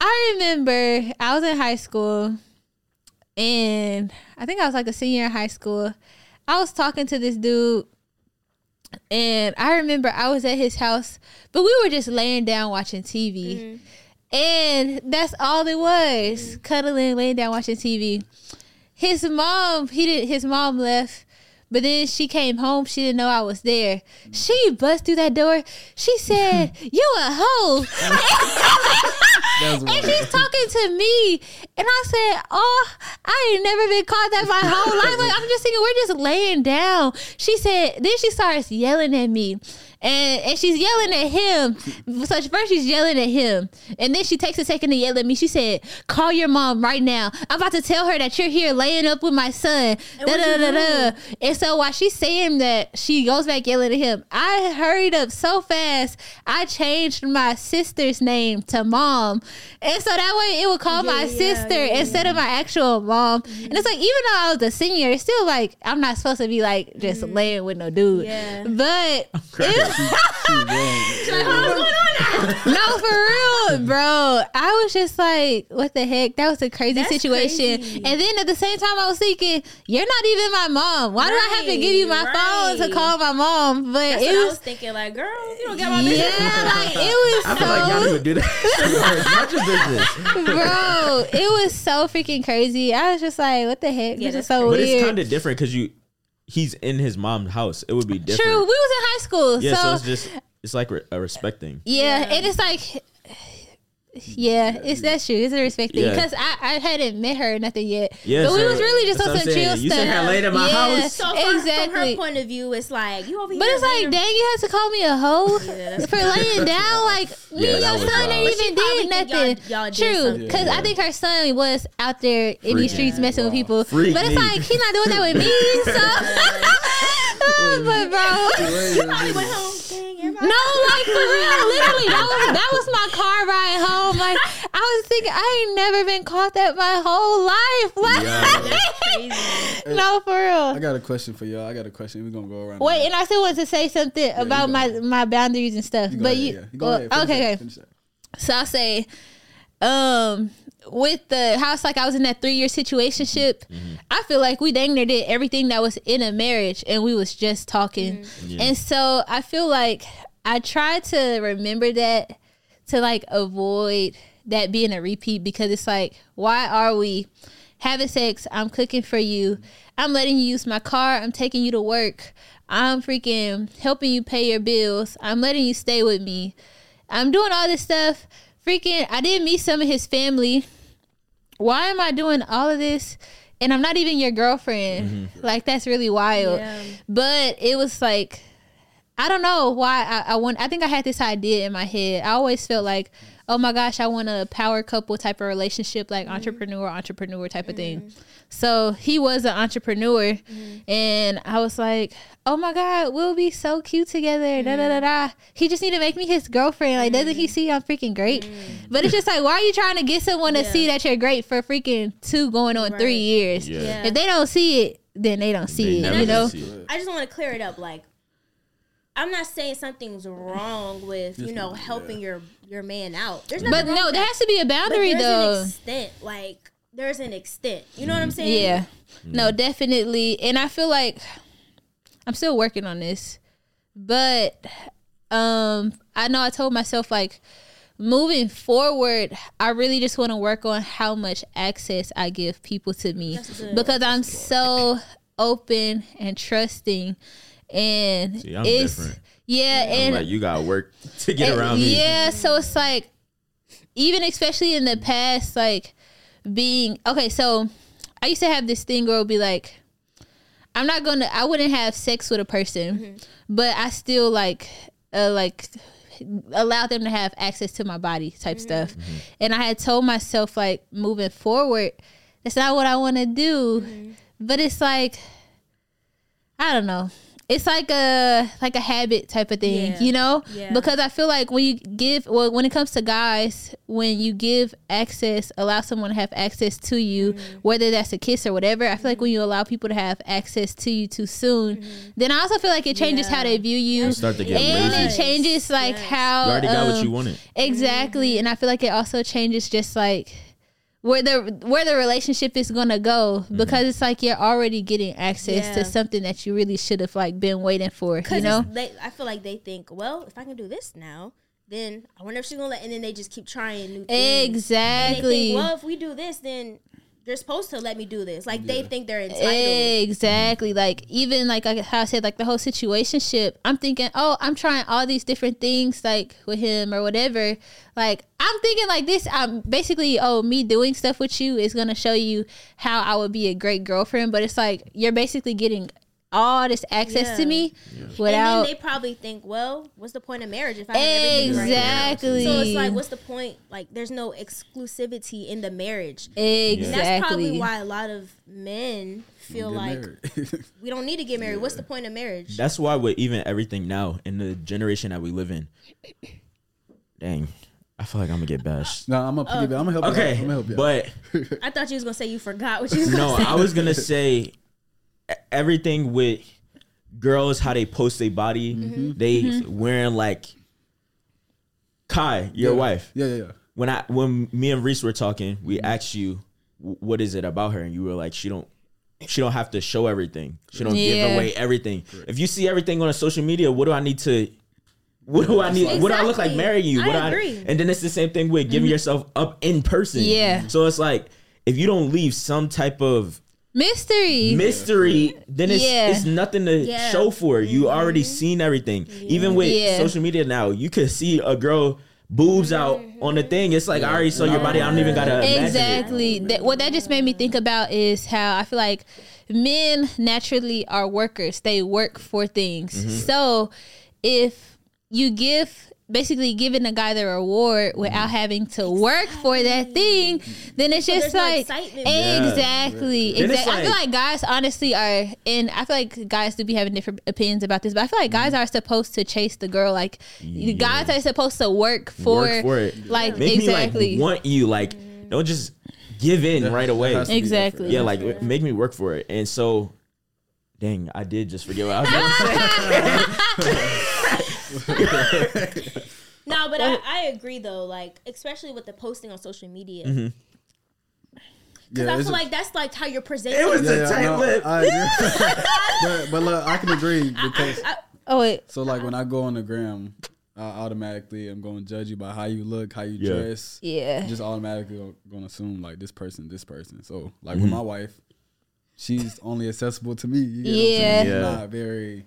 I remember I was in high school and I think I was like a senior in high school. I was talking to this dude and I remember I was at his house, but we were just laying down watching TV. Mm-hmm. And that's all it was. Mm-hmm. Cuddling, laying down watching TV. His mom, he did his mom left. But then she came home. She didn't know I was there. She bust through that door. She said, (laughs) "You a hoe." (laughs) And she's talking to me, and I said, "Oh, I ain't never been called that my whole life. Like I'm just thinking we're just laying down." She said. Then she starts yelling at me, and and she's yelling at him. So first she's yelling at him, and then she takes a second to yell at me. She said, "Call your mom right now. I'm about to tell her that you're here laying up with my son." Da, da, da, da. And so while she's saying that, she goes back yelling at him. I hurried up so fast. I changed my sister's name to mom. And so that way it would call my yeah, sister yeah, instead of my actual mom. And it's like, even though I was a senior, it's still like, I'm not supposed to be like just laying with no dude. (laughs) Yeah. But She's wrong. no, for real, bro. I was just like, what the heck? That was a crazy That's situation. crazy. And then at the same time, I was thinking, you're not even my mom. Why do I have to give you my Right, phone to call my mom? But That's it what I was, was thinking. Like, girl, you don't get my business. yeah, like it was I feel like y'all so, even do that. (laughs) Not your business. bro. It was so freaking crazy. I was just like, what the heck? Yeah, this is so But weird. it's kind of different because you, he's in his mom's house. It would be different. True. We was in high school, Yeah, so, so, it's just it's like re- a respect thing. Yeah, and it's like, yeah, it's that's true. It's a respect thing Yeah. because I, I hadn't met her or nothing yet. Yeah, but we so was really just that's on some I'm chill saying. You stuff. seen her laid in my yeah, house? So from, from her point of view, it's like you over but it's like, laying- dang, you had to call me a hoe (laughs) that's for laying down. Like me Yeah, and your son ain't even probably did nothing. y'all- y'all did True, something. because I think her son was out there in these Freaking streets messing with people. Freak but it's me. like he's not doing that with me. (laughs) So, (laughs) but bro. You probably went home. Dang, everybody. No, like for real, literally, that was that was my car ride home. Oh, like I was thinking, I ain't never been caught that my whole life. Like, (laughs) Crazy. no, for real. I got a question for y'all. I got a question. We're gonna go around. Wait, and I still want to say something about my go. my boundaries and stuff. You but ahead, you, yeah. You go well, ahead. Okay, okay. So I'll say, um, with the house, like I was in that three year situationship, mm-hmm. Mm-hmm. I feel like we dang near did everything that was in a marriage and we was just talking. Mm-hmm. And so I feel like I try to remember that to like avoid that being a repeat because it's like, why are we having sex? I'm cooking for you. I'm letting you use my car. I'm taking you to work. I'm freaking helping you pay your bills. I'm letting you stay with me. I'm doing all this stuff. Freaking, I did meet some of his family. Why am I doing all of this? And I'm not even your girlfriend. Mm-hmm. Like that's really wild. Yeah. But it was like, I don't know why I, I want. I think I had this idea in my head. I always felt like, oh my gosh, I want a power couple type of relationship, like mm-hmm. entrepreneur, entrepreneur type of thing. Mm-hmm. So he was an entrepreneur, mm-hmm. and I was like, oh my god, we'll be so cute together. Da da da da. He just need to make me his girlfriend. Like, doesn't he see I'm freaking great? But it's just like, why are you trying to get someone to see that you're great for freaking two going on three years? Yeah. Yeah. If they don't see it, then they don't see They it. You know. see it. I just want to clear it up. Like, I'm not saying something's wrong with you know helping your your man out. There's nothing But no, there has to be a But boundary there's though. an extent. Like, there's an extent. You know what I'm saying? Yeah. No, definitely. And I feel like I'm still working on this. But um I know I told myself like moving forward, I really just want to work on how much access I give people to me good. because I'm so open and trusting and See, I'm it's different. yeah I'm and like you got work to get and- around me. Yeah, so it's like even especially in the past, like being okay, so I used to have this thing where it would be like, I'm not gonna, I wouldn't have sex with a person, mm-hmm. but I still like, uh, like allow them to have access to my body type mm-hmm. stuff. Mm-hmm. And I had told myself like moving forward, that's not what I want to do. But it's like, I don't know. It's like a like a habit type of thing, Yeah. you know? Yeah. Because I feel like when you give well when it comes to guys, when you give access, allow someone to have access to you, Mm-hmm. whether that's a kiss or whatever, I feel like when you allow people to have access to you too soon, Mm-hmm. then I also feel like it changes how they view you. You start to get and lazy. it changes like how You already got what um, you wanted. Exactly. And I feel like it also changes just like where the where the relationship is gonna go Mm-hmm. because it's like you're already getting access Yeah. to something that you really should have like been waiting for. You know? they, I feel like they think, well, if I can do this now, then I wonder if she's gonna let. And then they just keep trying new things. And they Exactly. think, well, if we do this, then you're supposed to let me do this. Like they think they're entitled. Exactly. Like even like I- how I said, like the whole situationship. I'm thinking, oh, I'm trying all these different things like with him or whatever. Like I'm thinking like this. I'm basically, oh, me doing stuff with you is gonna show you how I would be a great girlfriend. But it's like you're basically getting all this access to Yeah. me and without then they probably think, well, what's the point of marriage if I have everything right exactly. So it's like, what's the point? Like, there's no exclusivity in the marriage. exactly. And that's probably why a lot of men feel like (laughs) we don't need to get married. What's the point of marriage? That's why with even everything now in the generation that we live in, dang, I feel like I'm gonna get bashed. no, I'm gonna Oh. I'm gonna help you. out. Okay, I'm gonna help you. but I thought you was gonna say you forgot what you was no, gonna say. I was gonna (laughs) say everything with girls how they post their body, Mm-hmm. they mm-hmm. wearing like Kai, your Yeah. wife. Yeah, yeah, yeah. When I when me and Reese were talking, we mm-hmm. asked you what is it about her, and you were like, she don't. She don't have to show everything. She don't Yeah. give away everything. If you see everything on social media, what do I need to? What do I need? What do I look like Exactly. marrying you? What do agree. And then it's the same thing with giving mm-hmm. yourself up in person. Yeah. So it's like if you don't leave some type of mystery. mystery, then it's Yeah. it's nothing to Yeah. show for. You already seen everything. Even with Yeah. social media now, you could see a girl boobs out on the thing. It's like I already saw your body. I don't even gotta imagine it. Exactly. That, what that just made me think about is how I feel like men naturally are workers. They work for things. Mm-hmm. So if you give basically giving a guy the reward without Mm-hmm. having to work for that thing, then it's just there's no like. Yeah. exactly. Then it's Exactly. I feel like- like guys honestly are and I feel like guys do be having different opinions about this, but I feel like Mm-hmm. guys are supposed to chase the girl. Like guys are supposed to work for, Work for it. like Make exactly. me like want you. Like don't just give in right away. has to be Exactly. Yeah, like make me work for it. And so, dang, I did just forget what I was gonna (laughs) say. (laughs) (laughs) No, but I, I agree though. Like especially with the posting on social media, because Yeah, I it's feel a- like that's like how you're presenting. It was yeah, a yeah, tight no, lip. I (laughs) but but look, I can agree because Oh wait. so like when I go on the gram, I automatically am going to judge you by how you look, how you Yeah. dress. Yeah. Just automatically going to assume like this person, this person. So like Mm-hmm. with my wife, she's only accessible to me. You get Yeah. saying? She's Yeah. not very.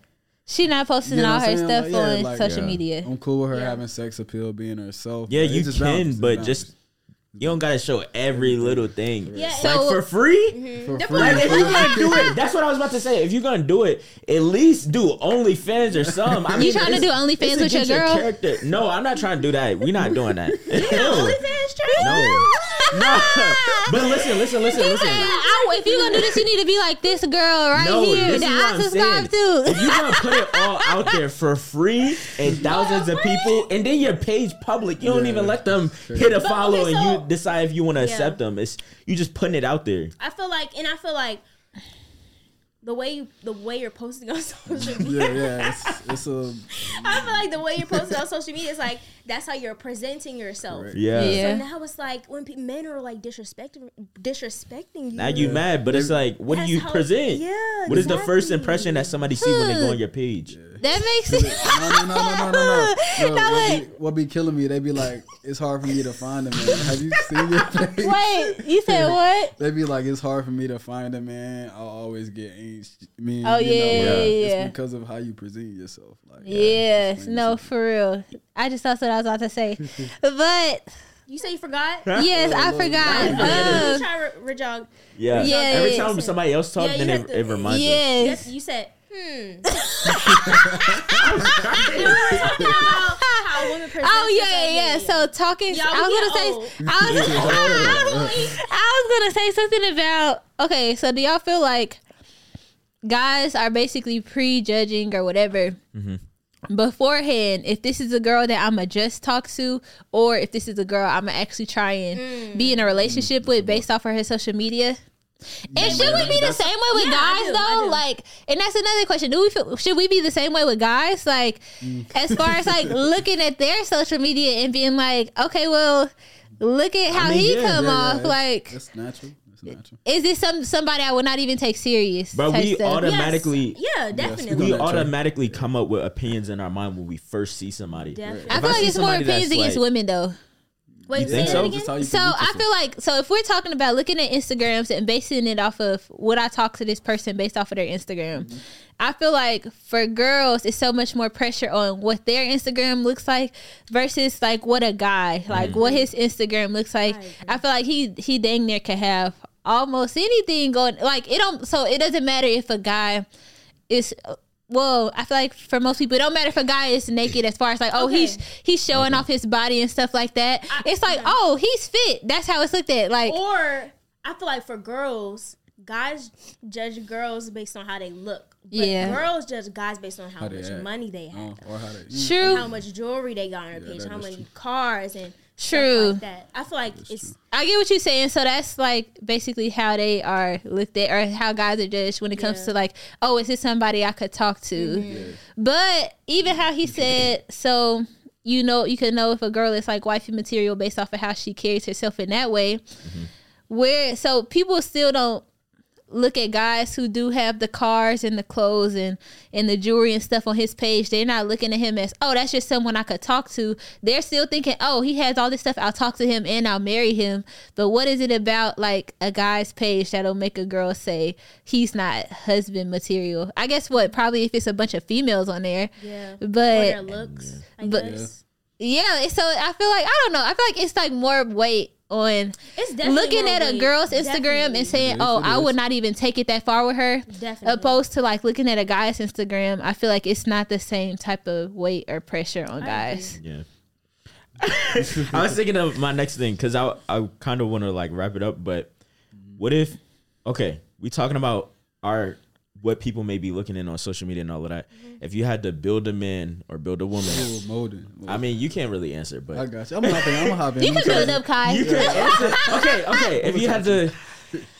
She not posting You know all her saying? stuff Like, yeah, on like, social yeah. media. I'm cool with her Yeah. having sex appeal, being herself. Yeah, you just can, but just you don't gotta show every little thing. Yeah, like So- for free. Mm-hmm. for That's free. Like if you're gonna do it, that's what I was about to say. If you're gonna do it, at least do OnlyFans or some. I mean, trying to do OnlyFans it's with your get girl? Character. No, I'm not trying to do that. We're not doing that. (laughs) no, OnlyFans no. But listen, listen, listen, He listen. said, "I- if you're gonna do this, you need to be like this girl right No, here this is that what I I'm subscribe saying. to. If you're gonna put it all (laughs) out there for free and thousands of people, and then your page public, you don't even let them hit a follow okay, and you decide if you want to Yeah. accept them. It's you just putting it out there. I feel like, and I feel like the way you, the way you're posting on (laughs) social media. Yeah, yeah. It's, it's a (laughs) I feel like the way you're posting on social media is like that's how you're presenting yourself. Right. Yeah. Yeah. So now it's like when pe- men are like disrespecting disrespecting you. Now you mad, but it's like, what do you how- present? yeah, What is the first impression that somebody see when they go on your page? That makes it. (laughs) no, no, no, no, no, no, no. (laughs) no No, what, be, what be killing me? They be like, it's hard for me to find a man. Have you seen your page? (laughs) Wait, you said what? They be like, it's hard for me to find a man. I'll always get angst. I mean, Oh, you yeah, know, yeah, like, yeah. It's because of how you present yourself. Like, Yes, explain no, yourself. for real. I just that's what I was about to say, but You say you forgot? yes, I forgot. You Uh, try re- rejog. Yeah. Yeah, Every yeah. time somebody else talks, Yeah, then have it, to- it reminds us. yes. You said, hmm. we were talking about how women Oh yeah, social yeah. So talking, Y'all, I we was gonna say, I was, (laughs) (laughs) I was gonna say something about. Okay, so do y'all feel like guys are basically prejudging or whatever mm-hmm. beforehand? If this is a girl that I'ma just talk to, or if this is a girl I'ma actually try and be mm. in a relationship with mm-hmm. based off of her social media. And should we be the same way with Yeah, guys do, though? Like, and that's another question. Do we feel should we be the same way with guys? Like, mm. as far as like (laughs) looking at their social media and being like, okay, well, look at how mean, he yeah, come Yeah, off. yeah, Like, that's natural. That's natural. is this some somebody I would not even take serious? But we stuff? automatically Yeah, definitely. we Yes. automatically come up with opinions in our mind when we first see somebody. Definitely. I If feel I like see it's more somebody opinions that's against like- women though. Wait, think say so? again? So I feel like so if we're talking about looking at Instagrams and basing it off of what I talk to this person based off of their Instagram, I feel like for girls it's so much more pressure on what their Instagram looks like versus like what a guy like what his Instagram looks like. I feel like he he dang near could have almost anything going like it don't so it doesn't matter if a guy is well, I feel like for most people, it don't matter if a guy is naked as far as like, oh, Okay. he's he's showing off his body and stuff like that. it's like, oh, he's fit. That's how it's looked at. Like, Or I feel like for girls, guys judge girls based on how they look. But Yeah. girls judge guys based on how, How much act. money they uh, have. Oh, or how they. true, How much jewelry they got on their page, how many true. cars and True. like that. I feel like it's I get what you're saying. So that's like basically how they are looked at, or how guys are judged when it comes Yeah. to like, oh, is this somebody I could talk to? Mm-hmm. But even how he said, so you know, you can know if a girl is like wifey material based off of how she carries herself in that way. Where so people still don't look at guys who do have the cars and the clothes and and the jewelry and stuff on his page they're not looking at him as oh that's just someone i could talk to. They're still thinking oh he has all this stuff i'll talk to him and i'll marry him. But what is it about like a guy's page that'll make a girl say he's not husband material? I guess what probably if it's a bunch of females on there. Yeah. But their looks, I but- guess. yeah. So i feel like i don't know i feel like it's like more weight on It's looking at a girl's Instagram Definitely. and saying, "Oh, I would not even take it that far with her." Definitely. Opposed to like looking at a guy's Instagram, I feel like it's not the same type of weight or pressure on guys. Yeah. (laughs) I was thinking of my next thing because I I kind of want to like wrap it up, but what if okay, we talking about our what people may be looking in on social media and all of that. If you had to build a man or build a woman, Oh, molding. I mean you can't really answer, but I got you. I'm hopping. I'm hopping. You I'm can sorry. build up, Kai. You can (laughs) answer. Okay, okay. If you had to,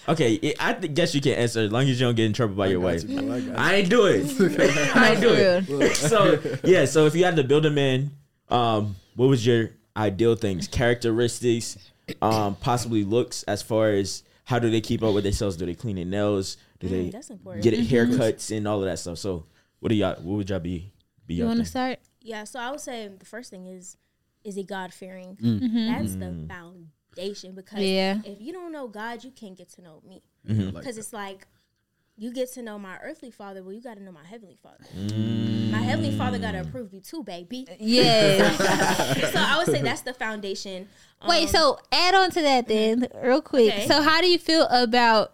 okay, it, I th- guess you can answer as long as you don't get in trouble by your wife. you. I got I ain't do it. (laughs) (laughs) I ain't do it. So yeah, so if you had to build a man, um, what was your ideal things, characteristics, um, possibly looks as far as how do they keep up with themselves? Do they clean their nails? Do they Mm, that's important. get it haircuts and all of that stuff? So what do y'all? What would y'all be? Be You want to start? Yeah, so I would say the first thing is is he God fearing? Mm. That's the foundation because Yeah. if you don't know God, you can't get to know me. Mm-hmm. Like Because it's like you get to know my earthly father, well, you got to know my heavenly father. Mm. My heavenly father got to approve you too, baby. (laughs) Yeah. (laughs) so I would say that's the foundation. Wait, Um, so add on to that then, real quick. Okay. So how do you feel about?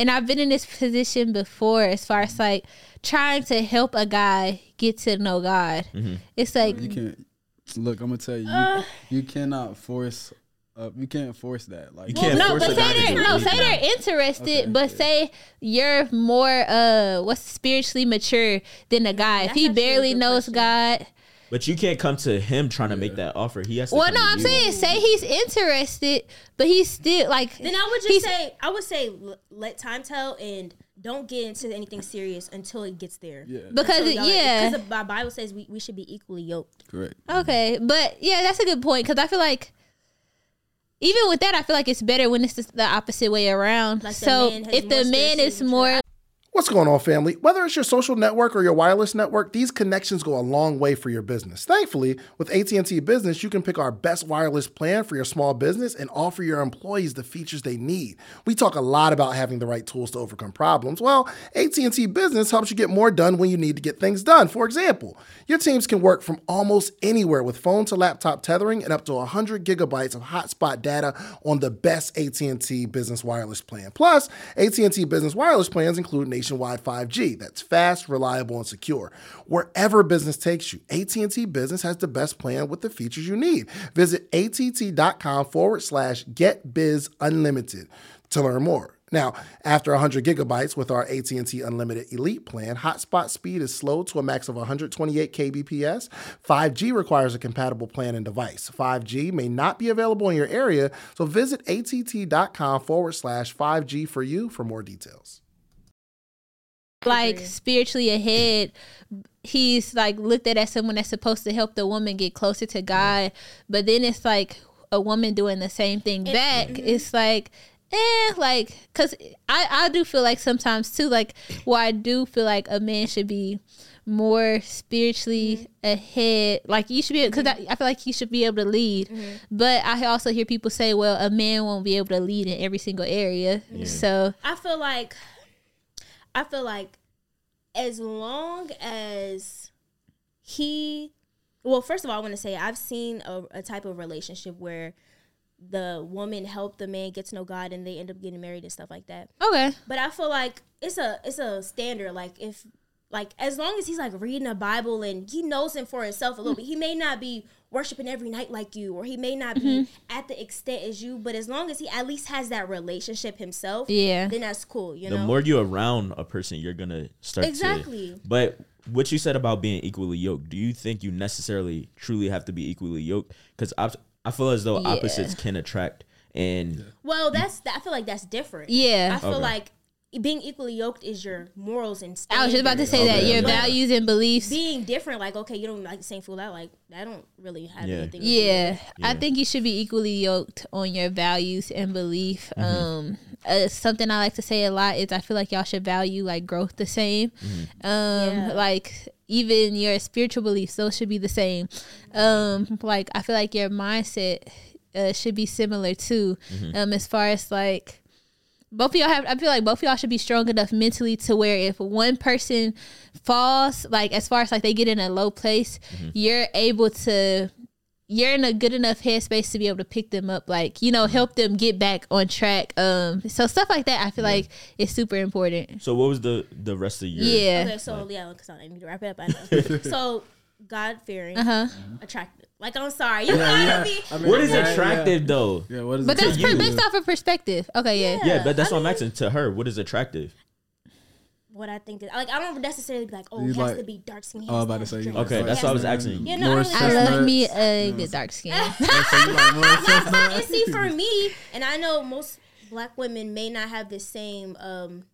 And I've been in this position before, as far as like trying to help a guy get to know God. It's like you can't. Look, I'm gonna tell you. You, Uh. you cannot force. Uh, you can't force that. Like You can't no, force but say they're no, say they're interested, Okay, but yeah. say you're more uh what's spiritually mature than a guy. if he barely knows question. God. But you can't come to him trying to make that offer. He has to. Well, come no, to I'm you. saying say he's interested, but he's still like Then I would he's- just say, I would say, l- let time tell and don't get into anything serious until it gets there. Yeah. because So it, yeah. because the Bible says we, we should be equally yoked. Correct. Okay, but yeah, that's a good point because I feel like even with that, I feel like it's better when it's just the opposite way around. Like the so man has if the man is spiritually more, What's going on, family? Whether it's your social network or your wireless network, these connections go a long way for your business. Thankfully, with AT&T Business, you can pick our best wireless plan for your small business and offer your employees the features they need. We talk a lot about having the right tools to overcome problems. Well, AT&T Business helps you get more done when you need to get things done. For example, your teams can work from almost anywhere with phone to laptop tethering and up to 100 gigabytes of hotspot data on the best AT&T Business wireless plan. Plus, AT&T Business wireless plans include nationwide 5G that's fast, reliable, and secure. Wherever business takes you, AT&T Business has the best plan with the features you need. Visit att.com forward slash get biz unlimited to learn more. Now, after 100 gigabytes with our AT&T Unlimited Elite plan, hotspot speed is slow to a max of 128 kbps. 5G requires a compatible plan and device. 5G may not be available in your area, so visit att.com forward slash 5G for you for more details. Like spiritually ahead he's like looked at as someone that's supposed to help the woman get closer to god. But then it's like a woman doing the same thing back. Mm-hmm. It's like eh like because i i do feel like sometimes too like well i do feel like a man should be more spiritually mm-hmm. ahead. Like you should be because mm-hmm. I, I feel like you should be able to lead. But i also hear people say well a man won't be able to lead in every single area. So I feel like I feel like as long as he well, first of all, I want to say I've seen a, a type of relationship where the woman helped the man get to know God and they end up getting married and stuff like that. okay But I feel like it's a it's a standard. Like if like as long as he's like reading the Bible and he knows him for himself a little hmm. bit, he may not be worshiping every night like you, or he may not be Mm-hmm. at the extent as you. But as long as he at least has that relationship himself, Yeah. then that's cool. You the know, the more you're around a person, you're gonna start Exactly. To, but what you said about being equally yoked, do you think you necessarily truly have to be equally yoked? Because I, I feel as though Yeah. opposites can attract, and well, that's I feel like that's different. Yeah. I feel Okay. like being equally yoked is your morals and I was just about to say that your But values and beliefs. being different. Like okay, you don't like the same food I like. I don't really have Yeah. anything. to do with Yeah. I think you should be equally yoked on your values and belief. Mm-hmm. Um, uh, something I like to say a lot is I feel like y'all should value like growth the same. Mm-hmm. Um, Yeah. like even your spiritual beliefs, those should be the same. Um, like I feel like your mindset uh, should be similar too. Mm-hmm. Um, as far as like both of y'all have I feel like both of y'all should be strong enough mentally to where if one person falls, like as far as like they get in a low place, you're able to you're in a good enough headspace to be able to pick them up, like, you know, help them get back on track. Um so stuff like that I feel like is super important. so what was the the rest of your? Yeah. Okay, so yeah, because I need to wrap it up. I (laughs) know. so God fearing, Uh-huh. attractive. Like I'm sorry, you gotta be. I mean, What is yeah, attractive though? Yeah, what is But that's per- based off of perspective. Okay, yeah. Yeah, but that's I what I'm asking to her. What is attractive? What I think is like I don't necessarily be like, oh, You he has to be dark skin. I was about to say, you Okay, like that's what I was asking. Yeah, no, I more I love me a good dark skin. (laughs) You like more chestnut? and see, for me, and I know most black women may not have the same um,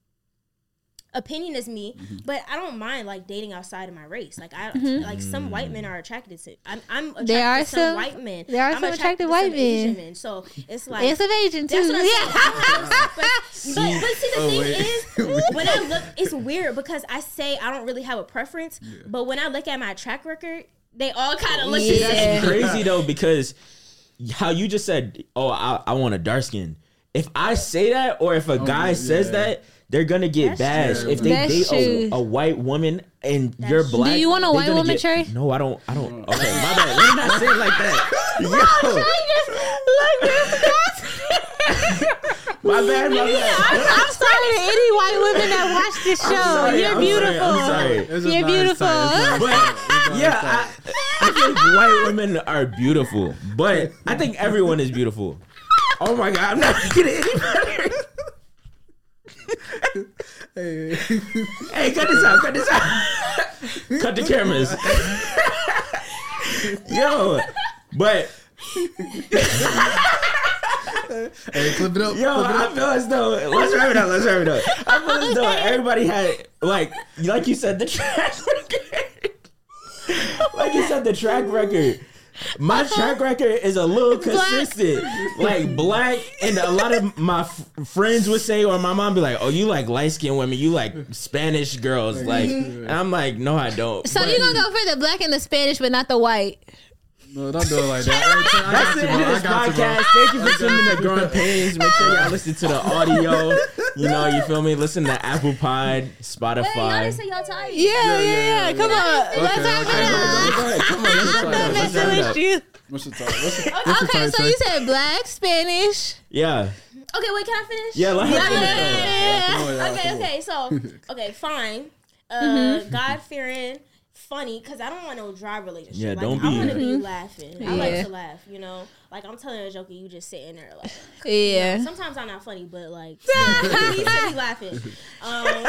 opinion as me, Mm-hmm. but I don't mind like dating outside of my race. Like I like some white men are attracted to. I'm, I'm attracted There are to some, some- white men. there are I'm some attracted attractive to white some Asian men. men. So it's like It's of Asian too. That's what I'm yeah. (laughs) but, but, but see, the Oh, thing wait. is, (laughs) when I look, it's weird because I say I don't really have a preference, but when I look at my track record, they all kind of look the Yeah. same. That's crazy though (laughs) because how you just said, "Oh, I, I want a dark skin." If I say that, or if a guy says yeah. that, they're gonna get That's bashed. true. If they That's date a, true. a white woman and you're true. black, Do you want a they're white gonna woman, get- Trey? No, I don't. I don't. Uh. Okay, my bad. Let me not say it like that. (laughs) Yo. I just like that? My bad, my bad. I'm sorry to any white women that watch this show. sorry, You're I'm sorry, beautiful. I'm sorry. It's just You're not beautiful. type, it's not his But it's not yeah, type. I, I think white women are beautiful, but I think everyone is beautiful. Oh my god, I'm not getting any better. Hey, Hey, cut this out, cut this out. (laughs) cut the cameras. (laughs) Yo, but hey, clip it up. yo, clip it I up. feel as though let's wrap it up. Let's wrap it up. I feel as though everybody had like, like you said, the track record. (laughs) like you said, the track record. My (laughs) track record is a little consistent. Like black, and a lot of my f- friends would say, or my mom be like, "Oh, you like light skinned women? You like Spanish girls?" Like, mm-hmm. and I'm like, "No, I don't." So But you're gonna go for the black and the Spanish, but not the white. No, don't do it like that. Hey, Tay, I That's it for this got you, bro. podcast. Thank you for tuning in to Growing Painz. Make sure y'all listen to the audio. You know, you feel me? Listen to Apple Pod, Wait, y'all Spotify. didn't say y'all tired. Yeah, yeah, yeah. Come on, Okay, let's okay, have it up. go, go. Come on, let's try I'm that. Let's messing try it with you. What's your type? What's your, what's your Okay, type, so Tay? you said black, Spanish. Yeah, Okay, wait, can I finish? yeah. Let her Yeah, finish, yeah, though. yeah. Come Okay, okay, so okay, fine. Uh, Mm-hmm. God fearing, funny, because I don't want no dry relationship. Yeah, like, don't be. I want to be laughing. I like to laugh. You know, like I'm telling a joke and you just sitting there like. (laughs) Yeah. Sometimes I'm not funny, but like he said he laughing. Um,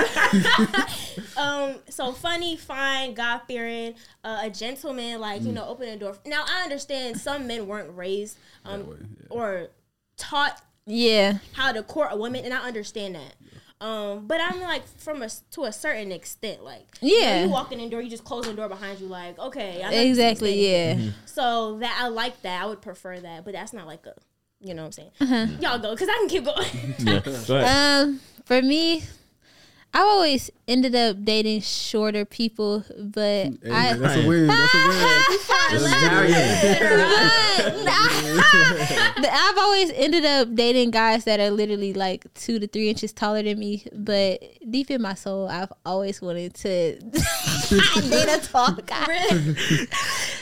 (laughs) um, so funny, fine, God fearing, uh, a gentleman, like you know, open the door. Now I understand some men weren't raised um, way, yeah. or taught Yeah. how to court a woman, and I understand that. Um, but I'm like from a to a certain extent, like you know, Yeah. you walking in the door, you just close the door behind you, like okay, I Exactly. Yeah. Mm-hmm. so that I like that. I would prefer that, but that's not like a, you know what I'm saying. Uh-huh. Y'all go because I can keep going. Yeah. (laughs) Go. Um, for me, I've always ended up dating shorter people, but Hey, I, that's a win. That's a win. but I've always ended up dating guys that are literally like two to three inches taller than me. But deep in my soul, I've always wanted to (laughs) date a tall guy.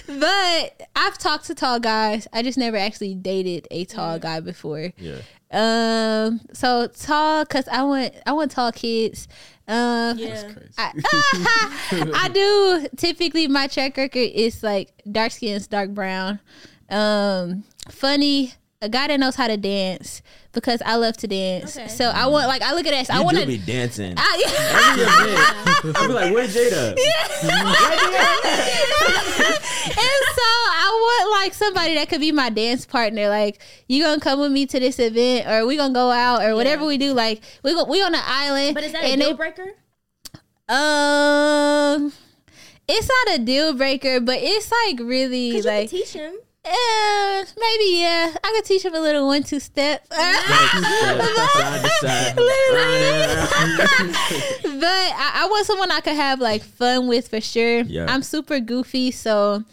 but I've talked to tall guys. I just never actually dated a tall guy before. Yeah. Um. So tall, cause I want I want tall kids. Um. yeah. I, (laughs) (laughs) I do typically my track record is like dark skins, dark brown. Um, funny, a guy that knows how to dance because I love to dance. Okay. So I want like I look at that. I want to. be dancing. I, (laughs) I'll be like, "Where's Jada?" (laughs) (laughs) and so I want like somebody that could be my dance partner. Like you gonna come with me to this event, or we gonna go out, or whatever we do. Like we go, we on an island. But is that a and deal they- breaker? Um, it's not a deal breaker, but it's like really Because you like can teach him. Uh, maybe yeah. I could teach him a little one two step. Side to side. but I, I want someone I could have like fun with for sure. Yeah. I'm super goofy, so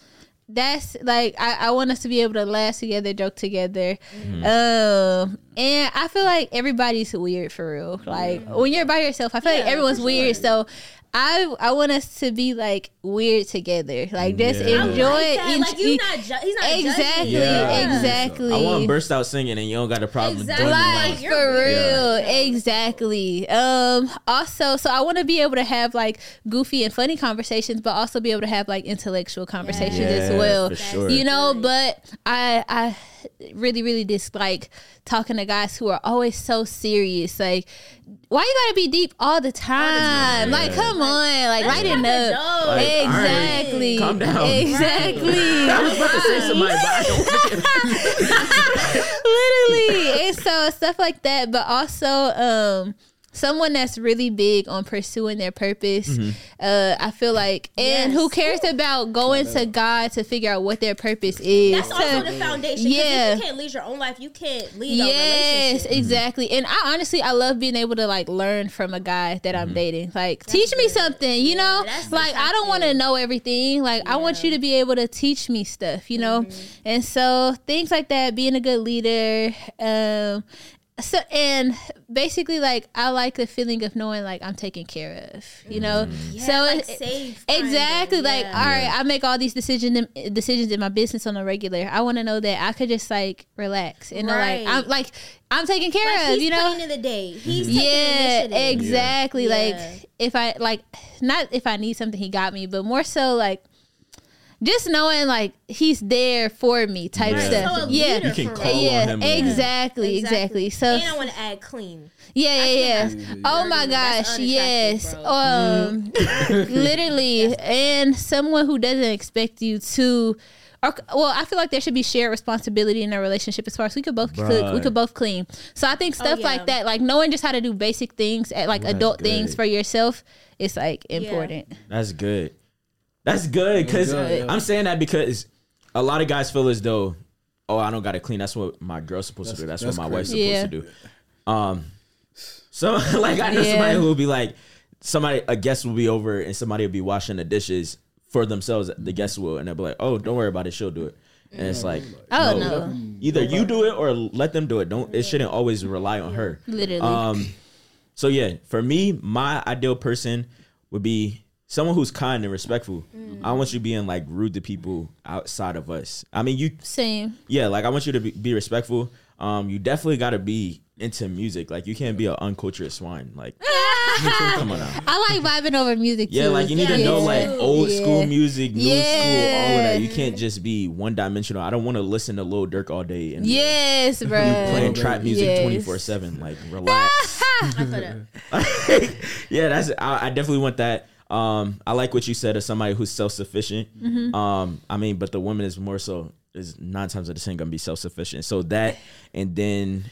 that's like I, I want us to be able to laugh together, joke together. Um, and I feel like everybody's weird for real. Like when you're by yourself, I feel like everyone's for weird. So. I I want us to be like weird together, like just Yeah. I enjoy. Like that. en- Like you not ju- he's not judging exactly, you. Yeah. exactly. I want to burst out singing, and you don't got a problem Exactly. joining Like, like you're for real weird. exactly um also so i want to be able to have like goofy and funny conversations but also be able to have like intellectual conversations as well for sure. you know but i i really really dislike talking to guys who are always so serious like why you gotta be deep all the time. like Yeah. come on like That's lighten up. Like, exactly. calm down. (laughs) exactly. I was about to say somebody, but I don't (laughs) literally. And so stuff like that but also um someone that's really big on pursuing their purpose Mm-hmm. uh i feel like and Yes. who cares about going to god to figure out what their purpose is That's also the foundation. Yeah. Yeah. If you can't lead your own life, you can't lead a Yes, relationship. exactly. And I honestly, I love being able to like learn from a guy that Mm-hmm. I'm dating. Like, teach me something, you know? that's Like, I don't want to know everything. Like, I want you to be able to teach me stuff, you know? Mm-hmm. And so, things like that, being a good leader, um, so and basically like I like the feeling of knowing like I'm taken care of, you know. Mm-hmm. Yeah, so like it- safe, kinda, exactly like yeah. all right, I make all these decisions decisions in my business on a regular. I want to know that I could just like relax and know like I'm like I'm taken care Like of, he's you know. planning the day. He's taking Yeah, initiative. exactly. Yeah. Like if I like not if I need something, he got me, but more so like just knowing like he's there for me type Yeah. stuff. So yeah, You can call yeah, on him. exactly, exactly. So and I want to add clean. yeah, yeah, yeah. Yeah. Oh my That's gosh, yes. bro. Um, (laughs) literally, and someone who doesn't expect you to. Or, well, I feel like there should be shared responsibility in a relationship as far as we could both cook, we could both clean. So I think stuff yeah. like that, like knowing just how to do basic things, at like That's adult things for yourself, is like important. That's good. That's good because yeah. I'm saying that because a lot of guys feel as though, oh, I don't got to clean. That's what my girl's supposed to do. That's, That's- what my that's wife's supposed crazy. to do. Um, so (laughs) like I know Yeah. somebody who will be like, somebody a guest will be over and somebody will be washing the dishes for themselves. The guest will, and they'll be like, oh, don't worry about it. She'll do it. And it's like, Oh, no. either you do it or let them do it. Don't it shouldn't always rely on her. Literally. Um, so yeah, for me, my ideal person would be someone who's kind and respectful. I want you being like rude to people outside of us. I mean, you Same. yeah, like I want you to be, be respectful. Um, you definitely got to be into music. Like you can't be an uncultured swine. Like (laughs) come on now. I like vibing over music Yeah, too. like you need to know like old school music, new school, all of that. You can't just be one dimensional. I don't want to listen to Lil Durk all day and Yes, (laughs) bro. playing trap music twenty four seven. Like relax. (laughs) I feel that. yeah, that's I, I definitely want that. Um, I like what you said of somebody who's self sufficient. Mm-hmm. Um, I mean, but the woman is more so is nine times out of ten gonna be self sufficient. So that, and then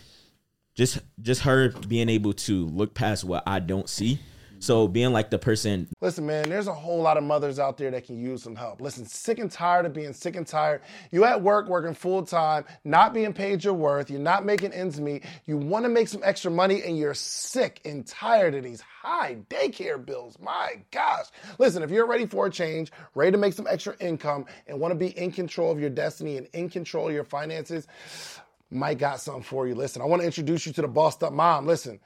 just just her being able to look past what I don't see. So being like the person Listen, man, there's a whole lot of mothers out there that can use some help. Listen, sick and tired of being sick and tired. You at work working full time, not being paid your worth, you're not making ends meet, you want to make some extra money, and you're sick and tired of these high daycare bills. My gosh. Listen, if you're ready for a change, ready to make some extra income, and want to be in control of your destiny and in control of your finances, Mike got something for you. Listen, I want to introduce you to the bossed up mom. Listen,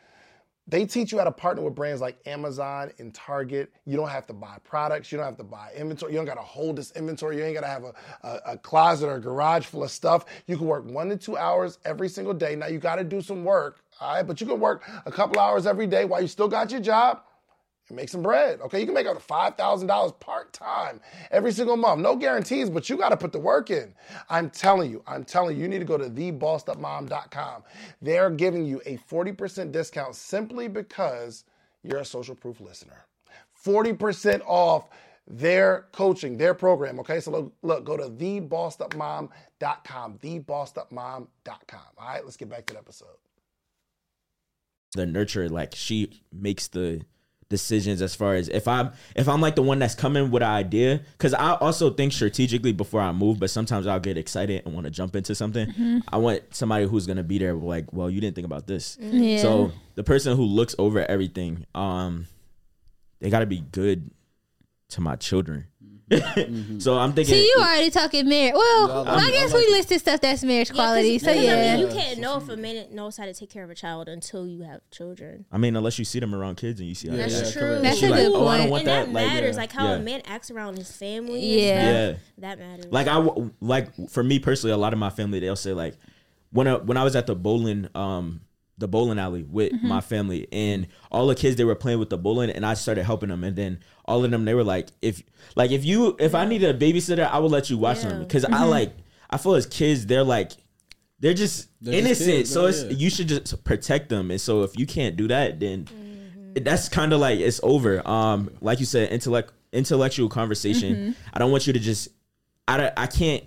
they teach you how to partner with brands like Amazon and Target. You don't have to buy products. You don't have to buy inventory. You don't got to hold this inventory. You ain't got to have a, a, a closet or a garage full of stuff. You can work one to two hours every single day. Now, you got to do some work, all right? But you can work a couple hours every day while you still got your job and make some bread. Okay, you can make up to five thousand dollars part time every single month. No guarantees, but you got to put the work in. I'm telling you, I'm telling you, you need to go to thebossedupmom.com. They're giving you a forty percent discount simply because you're a social proof listener. Forty percent off their coaching, their program. Okay, so look, look go to thebossedupmom.com, thebossedupmom.com. All right, let's get back to the episode. the nurturer like she makes the decisions as far as if i'm if i'm like the one that's coming with an idea because i also think strategically before i move but sometimes i'll get excited and want to jump into something. I want somebody who's gonna be there like well you didn't think about this. Yeah. so the person who looks over everything um they gotta be good to my children so i'm thinking See, you already talking marriage. Well, I'm- I guess I'm we like- listed stuff that's marriage Yeah, 'cause- quality. So 'cause, I mean, yeah, you can't know if a man knows how to take care of a child until you have children. i mean unless you see them around kids and you see how Yeah, they That's act. true. correct. That's She a like, good oh, I don't point. want and that, that. Like, matters, yeah. like how Yeah. a man acts around his family. and Yeah. stuff. that matters. like I like for me personally, a lot of my family they'll say like when I, when I was at the bowling um the bowling alley with Mm-hmm. my family and all the kids they were playing with the bowling and I started helping them and then all of them they were like if like if you if I needed a babysitter I would let you watch them because Mm-hmm. I like I feel as kids they're like they're just They're just innocent kids, so though, it's yeah. you should just protect them and so if you can't do that then that's kind of like it's over um like you said intellect intellectual conversation Mm-hmm. I don't want you to just I don't, I can't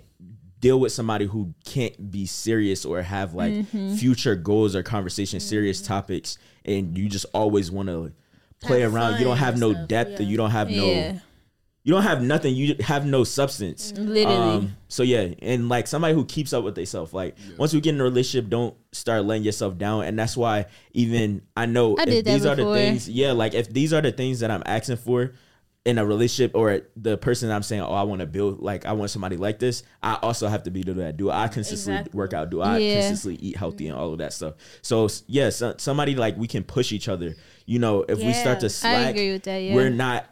deal with somebody who can't be serious or have like Mm-hmm. future goals or conversations, serious topics, and you just always want to play Have around. You don't have and no stuff, depth, or yeah. you don't have no, you don't have nothing. You have no substance. Mm-hmm. Literally. Um, so yeah, and like somebody who keeps up with themselves. Like once we get in a relationship, don't start letting yourself down. And that's why even I know I if did that these are the things. Yeah, like if these are the things that I'm asking for in a relationship or the person I'm saying, oh, I want to build, like I want somebody like this. I also have to be able to do that. Do I consistently Exactly. work out? Do I Yeah. consistently eat healthy and all of that stuff? So s- yeah, so, somebody like we can push each other. You know, if we start to Yeah. slack, agree with that, yeah. we're not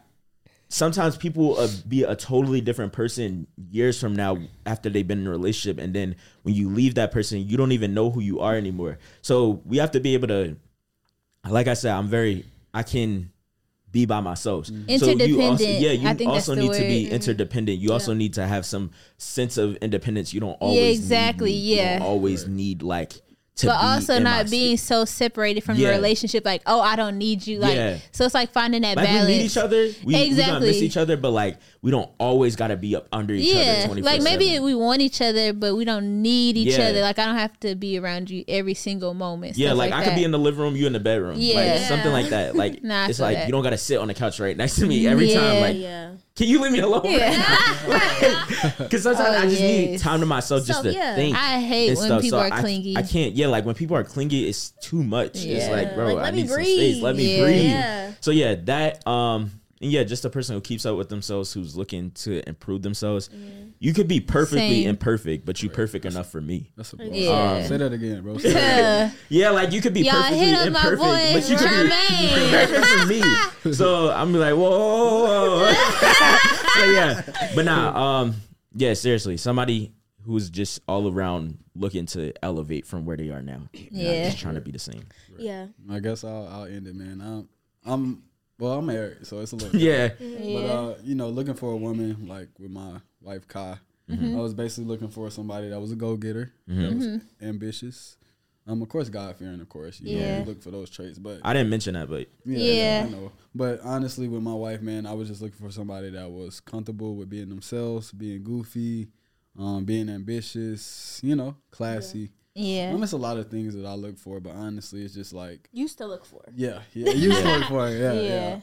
sometimes people will uh, be a totally different person years from now after they've been in a relationship and then when you leave that person you don't even know who you are anymore so we have to be able to like i said i'm very i can be by myself mm-hmm. so you also yeah you I think also need the to be word. interdependent you also need to have some sense of independence you don't always Yeah, need exactly, me. You yeah. don't always need like to but be also not sp- being so separated from Yeah. your relationship. Like, oh, I don't need you. Like, Yeah. so it's like finding that like balance. we need each other. We, we gonna Exactly. miss each other, but like we don't always got to be up under each yeah, other. 24/7. like maybe we want each other, but we don't need each Yeah. other. Like I don't have to be around you every single moment. Yeah, stuff like, I could be in the living room, you in the bedroom. Like Yeah. something like that. Like (laughs) Nah, it's like that. you don't gotta sit on the couch right next to me every time. Yeah. Like, Yeah. can you leave me alone? Yeah. (laughs) Because sometimes Oh, I just need time to myself just So, to yeah. think. I hate when stuff. people So are I- clingy. I, can't. Yeah, like when people are clingy, it's too much. It's like, bro, Like, I let me need some space. Let me breathe. breathe. So yeah, that um, and yeah, just a person who keeps up with themselves, who's looking to improve themselves. You could be perfectly Same. imperfect, but you perfect enough for me. That's a bar. Yeah. Say that again, bro. That Uh, Yeah, like you could be Y'all perfectly hit up imperfect, boy, but you could be Jermaine. perfect for me. So I'm like, whoa, whoa, whoa. (laughs) so yeah, but nah, um, yeah, seriously, somebody who's just all around looking to elevate from where they are now. Yeah. just trying to be the same. Yeah. I guess I'll, I'll end it, man. I'm, I'm well, I'm married, so it's a little (laughs) Yeah, But uh, you know, looking for a woman like with my wife Kai, Mm-hmm. I was basically looking for somebody that was a go getter, that was ambitious. Um, of course, God fearing, of course. You know, you look for those traits, but I didn't mention that, but yeah, Yeah. I know. But honestly, with my wife, man, I was just looking for somebody that was comfortable with being themselves, being goofy, um, being ambitious, you know, classy. Yeah. I miss a lot of things that I look for, but honestly, it's just like, Used to look for. yeah, yeah, I used to look for. Yeah, yeah. Yeah.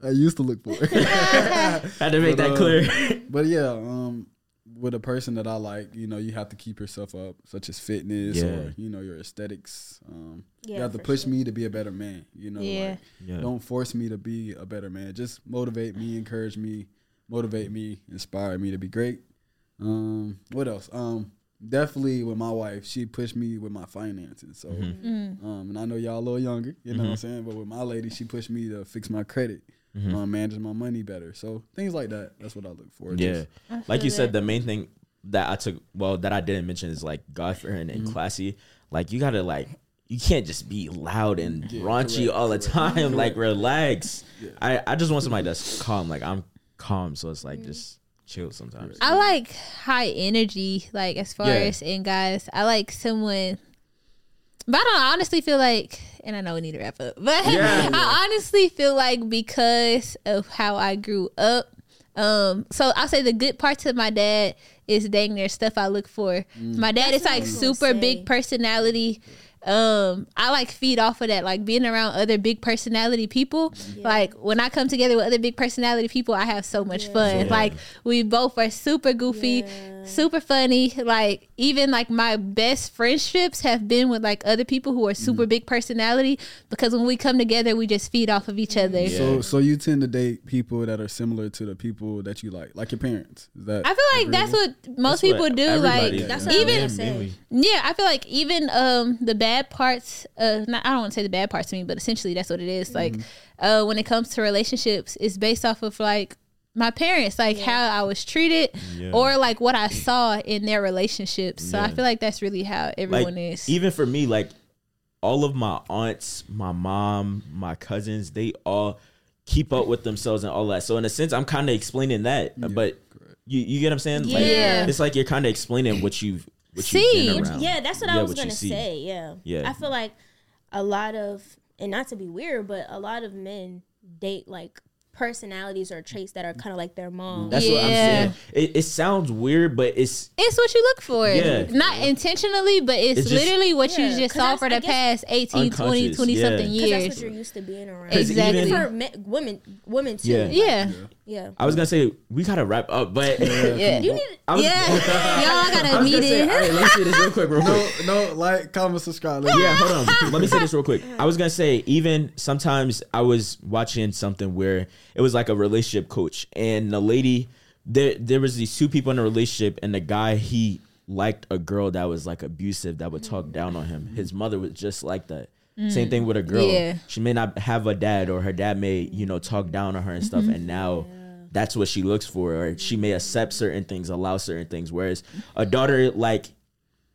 I used to look for it. (laughs) had to make But, that uh, clear. (laughs) But yeah, um, with a person that I like, you know, you have to keep yourself up, such as fitness Yeah. or you know your aesthetics. Um, you have to push sure. me to be a better man. You know, Yeah. like, Yeah. don't force me to be a better man. Just motivate me, encourage me, motivate me, inspire me to be great. Um, what else? Um, definitely with my wife, she pushed me with my finances. So, Mm-hmm. um, and I know y'all a little younger, you know what I'm saying. But with my lady, she pushed me to fix my credit, um, manage my money better. So things like that. That's what I look for. Yeah, like you feel said, the main thing that I took, well, that I didn't mention is like God fearing and classy. Like you gotta like, you can't just be loud and raunchy correct, all the correct, time. Like relax. I I just want somebody that's calm. Like I'm calm, so it's like just chill sometimes. I like high energy, like as far Yeah. as in guys. I like someone, but I don't honestly feel like, and I know we need to wrap up, (laughs) but Yeah. I honestly feel like because of how I grew up. Um, so I'll say the good parts of my dad is dang near stuff I look for. My dad is like super say. big personality. Um, I like feed off of that, like being around other big personality people. Like when I come together with other big personality people, I have so much fun. Yeah. Like we both are super goofy, super funny. Like even like my best friendships have been with like other people who are super big personality because when we come together, we just feed off of each other. So, so you tend to date people that are similar to the people that you like, like your parents. Is that? I feel like that's what most That's people what do. everybody- Like That's what even gonna. Yeah, I feel like even um the bad parts uh not, I don't want to say the bad parts to me, but essentially that's what it is. Like uh when it comes to relationships, it's based off of like my parents, like how I was treated Yeah. or like what I saw in their relationships. So I feel like that's really how like everyone is. even for me, like all of my aunts, my mom, my cousins, they all keep up with themselves and all that. So in a sense, I'm kind of explaining that, but you you get what I'm saying? Like, Yeah. it's like you're kind of explaining what you've what you've See, been. Yeah, that's what Yeah, I was what gonna say. Yeah. Yeah. I feel like a lot of, and not to be weird, but a lot of men date like personalities or traits that are kind of like their mom. That's what I'm saying. It, it sounds weird, but it's it's what you look for. Yeah. Not intentionally, but it's, It's just- literally what Yeah, you just saw for the past 18, 20, Unconscious, 20 yeah. something 'Cause that's what you're used to being around. Exactly. Even even- for me, women, women too. Yeah. yeah. Yeah. I was gonna say we gotta wrap up, but Yeah. You need. I was, Yeah. (laughs) Y'all got I a was gonna say, meeting. all right, let me say this real quick, real quick. no, no, like, comment, subscribe. Let yeah, hold on. Let me say this real quick. I was gonna say even sometimes I was watching something where it was like a relationship coach, and the lady there there was these two people in a relationship, and the guy he liked a girl that was like abusive that would talk down on him. His mother was just like that. Mm. Same thing with a girl. Yeah. She may not have a dad, or her dad may you know talk down on her and stuff, mm-hmm. and now. That's what she looks for, or she may accept certain things, allow certain things. Whereas a daughter, like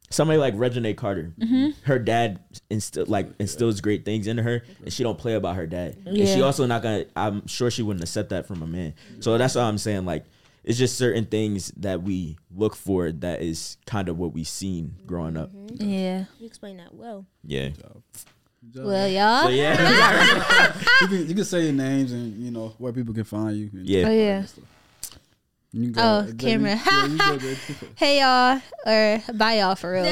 somebody like Reginae Carter, mm-hmm. her dad instill like instills great things into her, and she don't play about her dad. And she also not gonna. I'm sure she wouldn't accept that from a man. So that's all I'm saying. Like it's just certain things that we look for that is kind of what we seen growing up. Mm-hmm. Yeah. You explain that well. Yeah. Well, y'all. So yeah. (laughs) you, can, you can say your names and you know where people can find you. and- Yeah. Oh, oh yeah. You go- Oh, Jamie- camera. yeah, you. Hey y'all, or bye y'all for real. (laughs)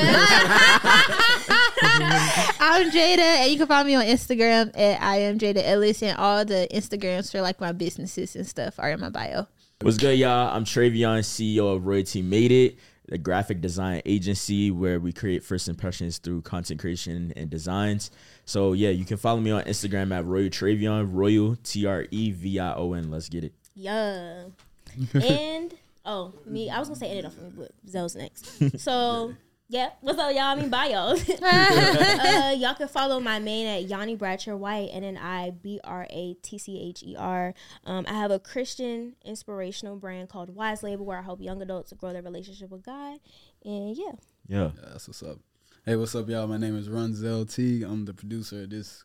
I'm Jada, and you can find me on Instagram at I am Jada Ellis, and all the Instagrams for like my businesses and stuff are in my bio. What's good, y'all? I'm Trevion, CEO of Royalty Made It, the graphic design agency where we create first impressions through content creation and designs. So yeah, you can follow me on Instagram at Royal Trevion, Royal T R E V I O N. Let's get it. Yeah. (laughs) and oh, me, I was gonna say edit off for me, but Zell's next. So (laughs) yeah, what's up, y'all? I mean, bye, y'all. uh, y'all can follow my main at Yanni Bratcher White, and then I B R A T C H E R. Um, I have a Christian inspirational brand called Wise Label, where I help young adults grow their relationship with God. And yeah, Yeah. Yeah, That's what's up. Hey, what's up, y'all? My name is Runzel T. I'm the producer of this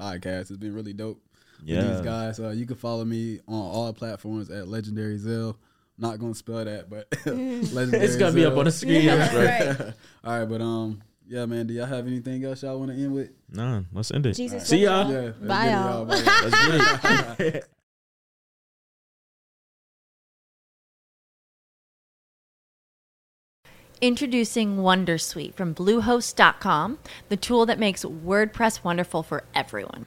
podcast. It's been really dope with Yeah. these guys. Uh, you can follow me on all platforms at Legendary Zell. Not gonna spell that, but (laughs) (laughs) Legendary It's gonna be up on the screen. Yeah, (laughs) right? right. All right, but um, yeah, man. Do y'all have anything else y'all want to end with? Nah, let's end it. Jesus See y'all. Yeah, Bye, it, y'all. Bye, y'all. Let's get it. Introducing Wondersuite from Bluehost.com, the tool that makes WordPress wonderful for everyone.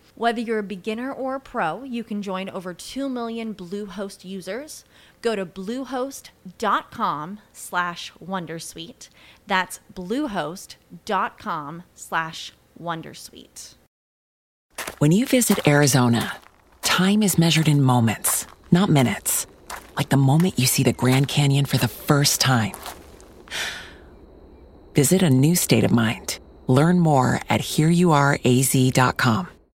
Whether you're a beginner or a pro, you can join over 2 million Bluehost users. Go to bluehost.com slash Wondersuite. That's bluehost.com slash Wondersuite. When you visit Arizona, time is measured in moments, not minutes. Like the moment you see the Grand Canyon for the first time. Visit a new state of mind. Learn more at hereyouareaz.com.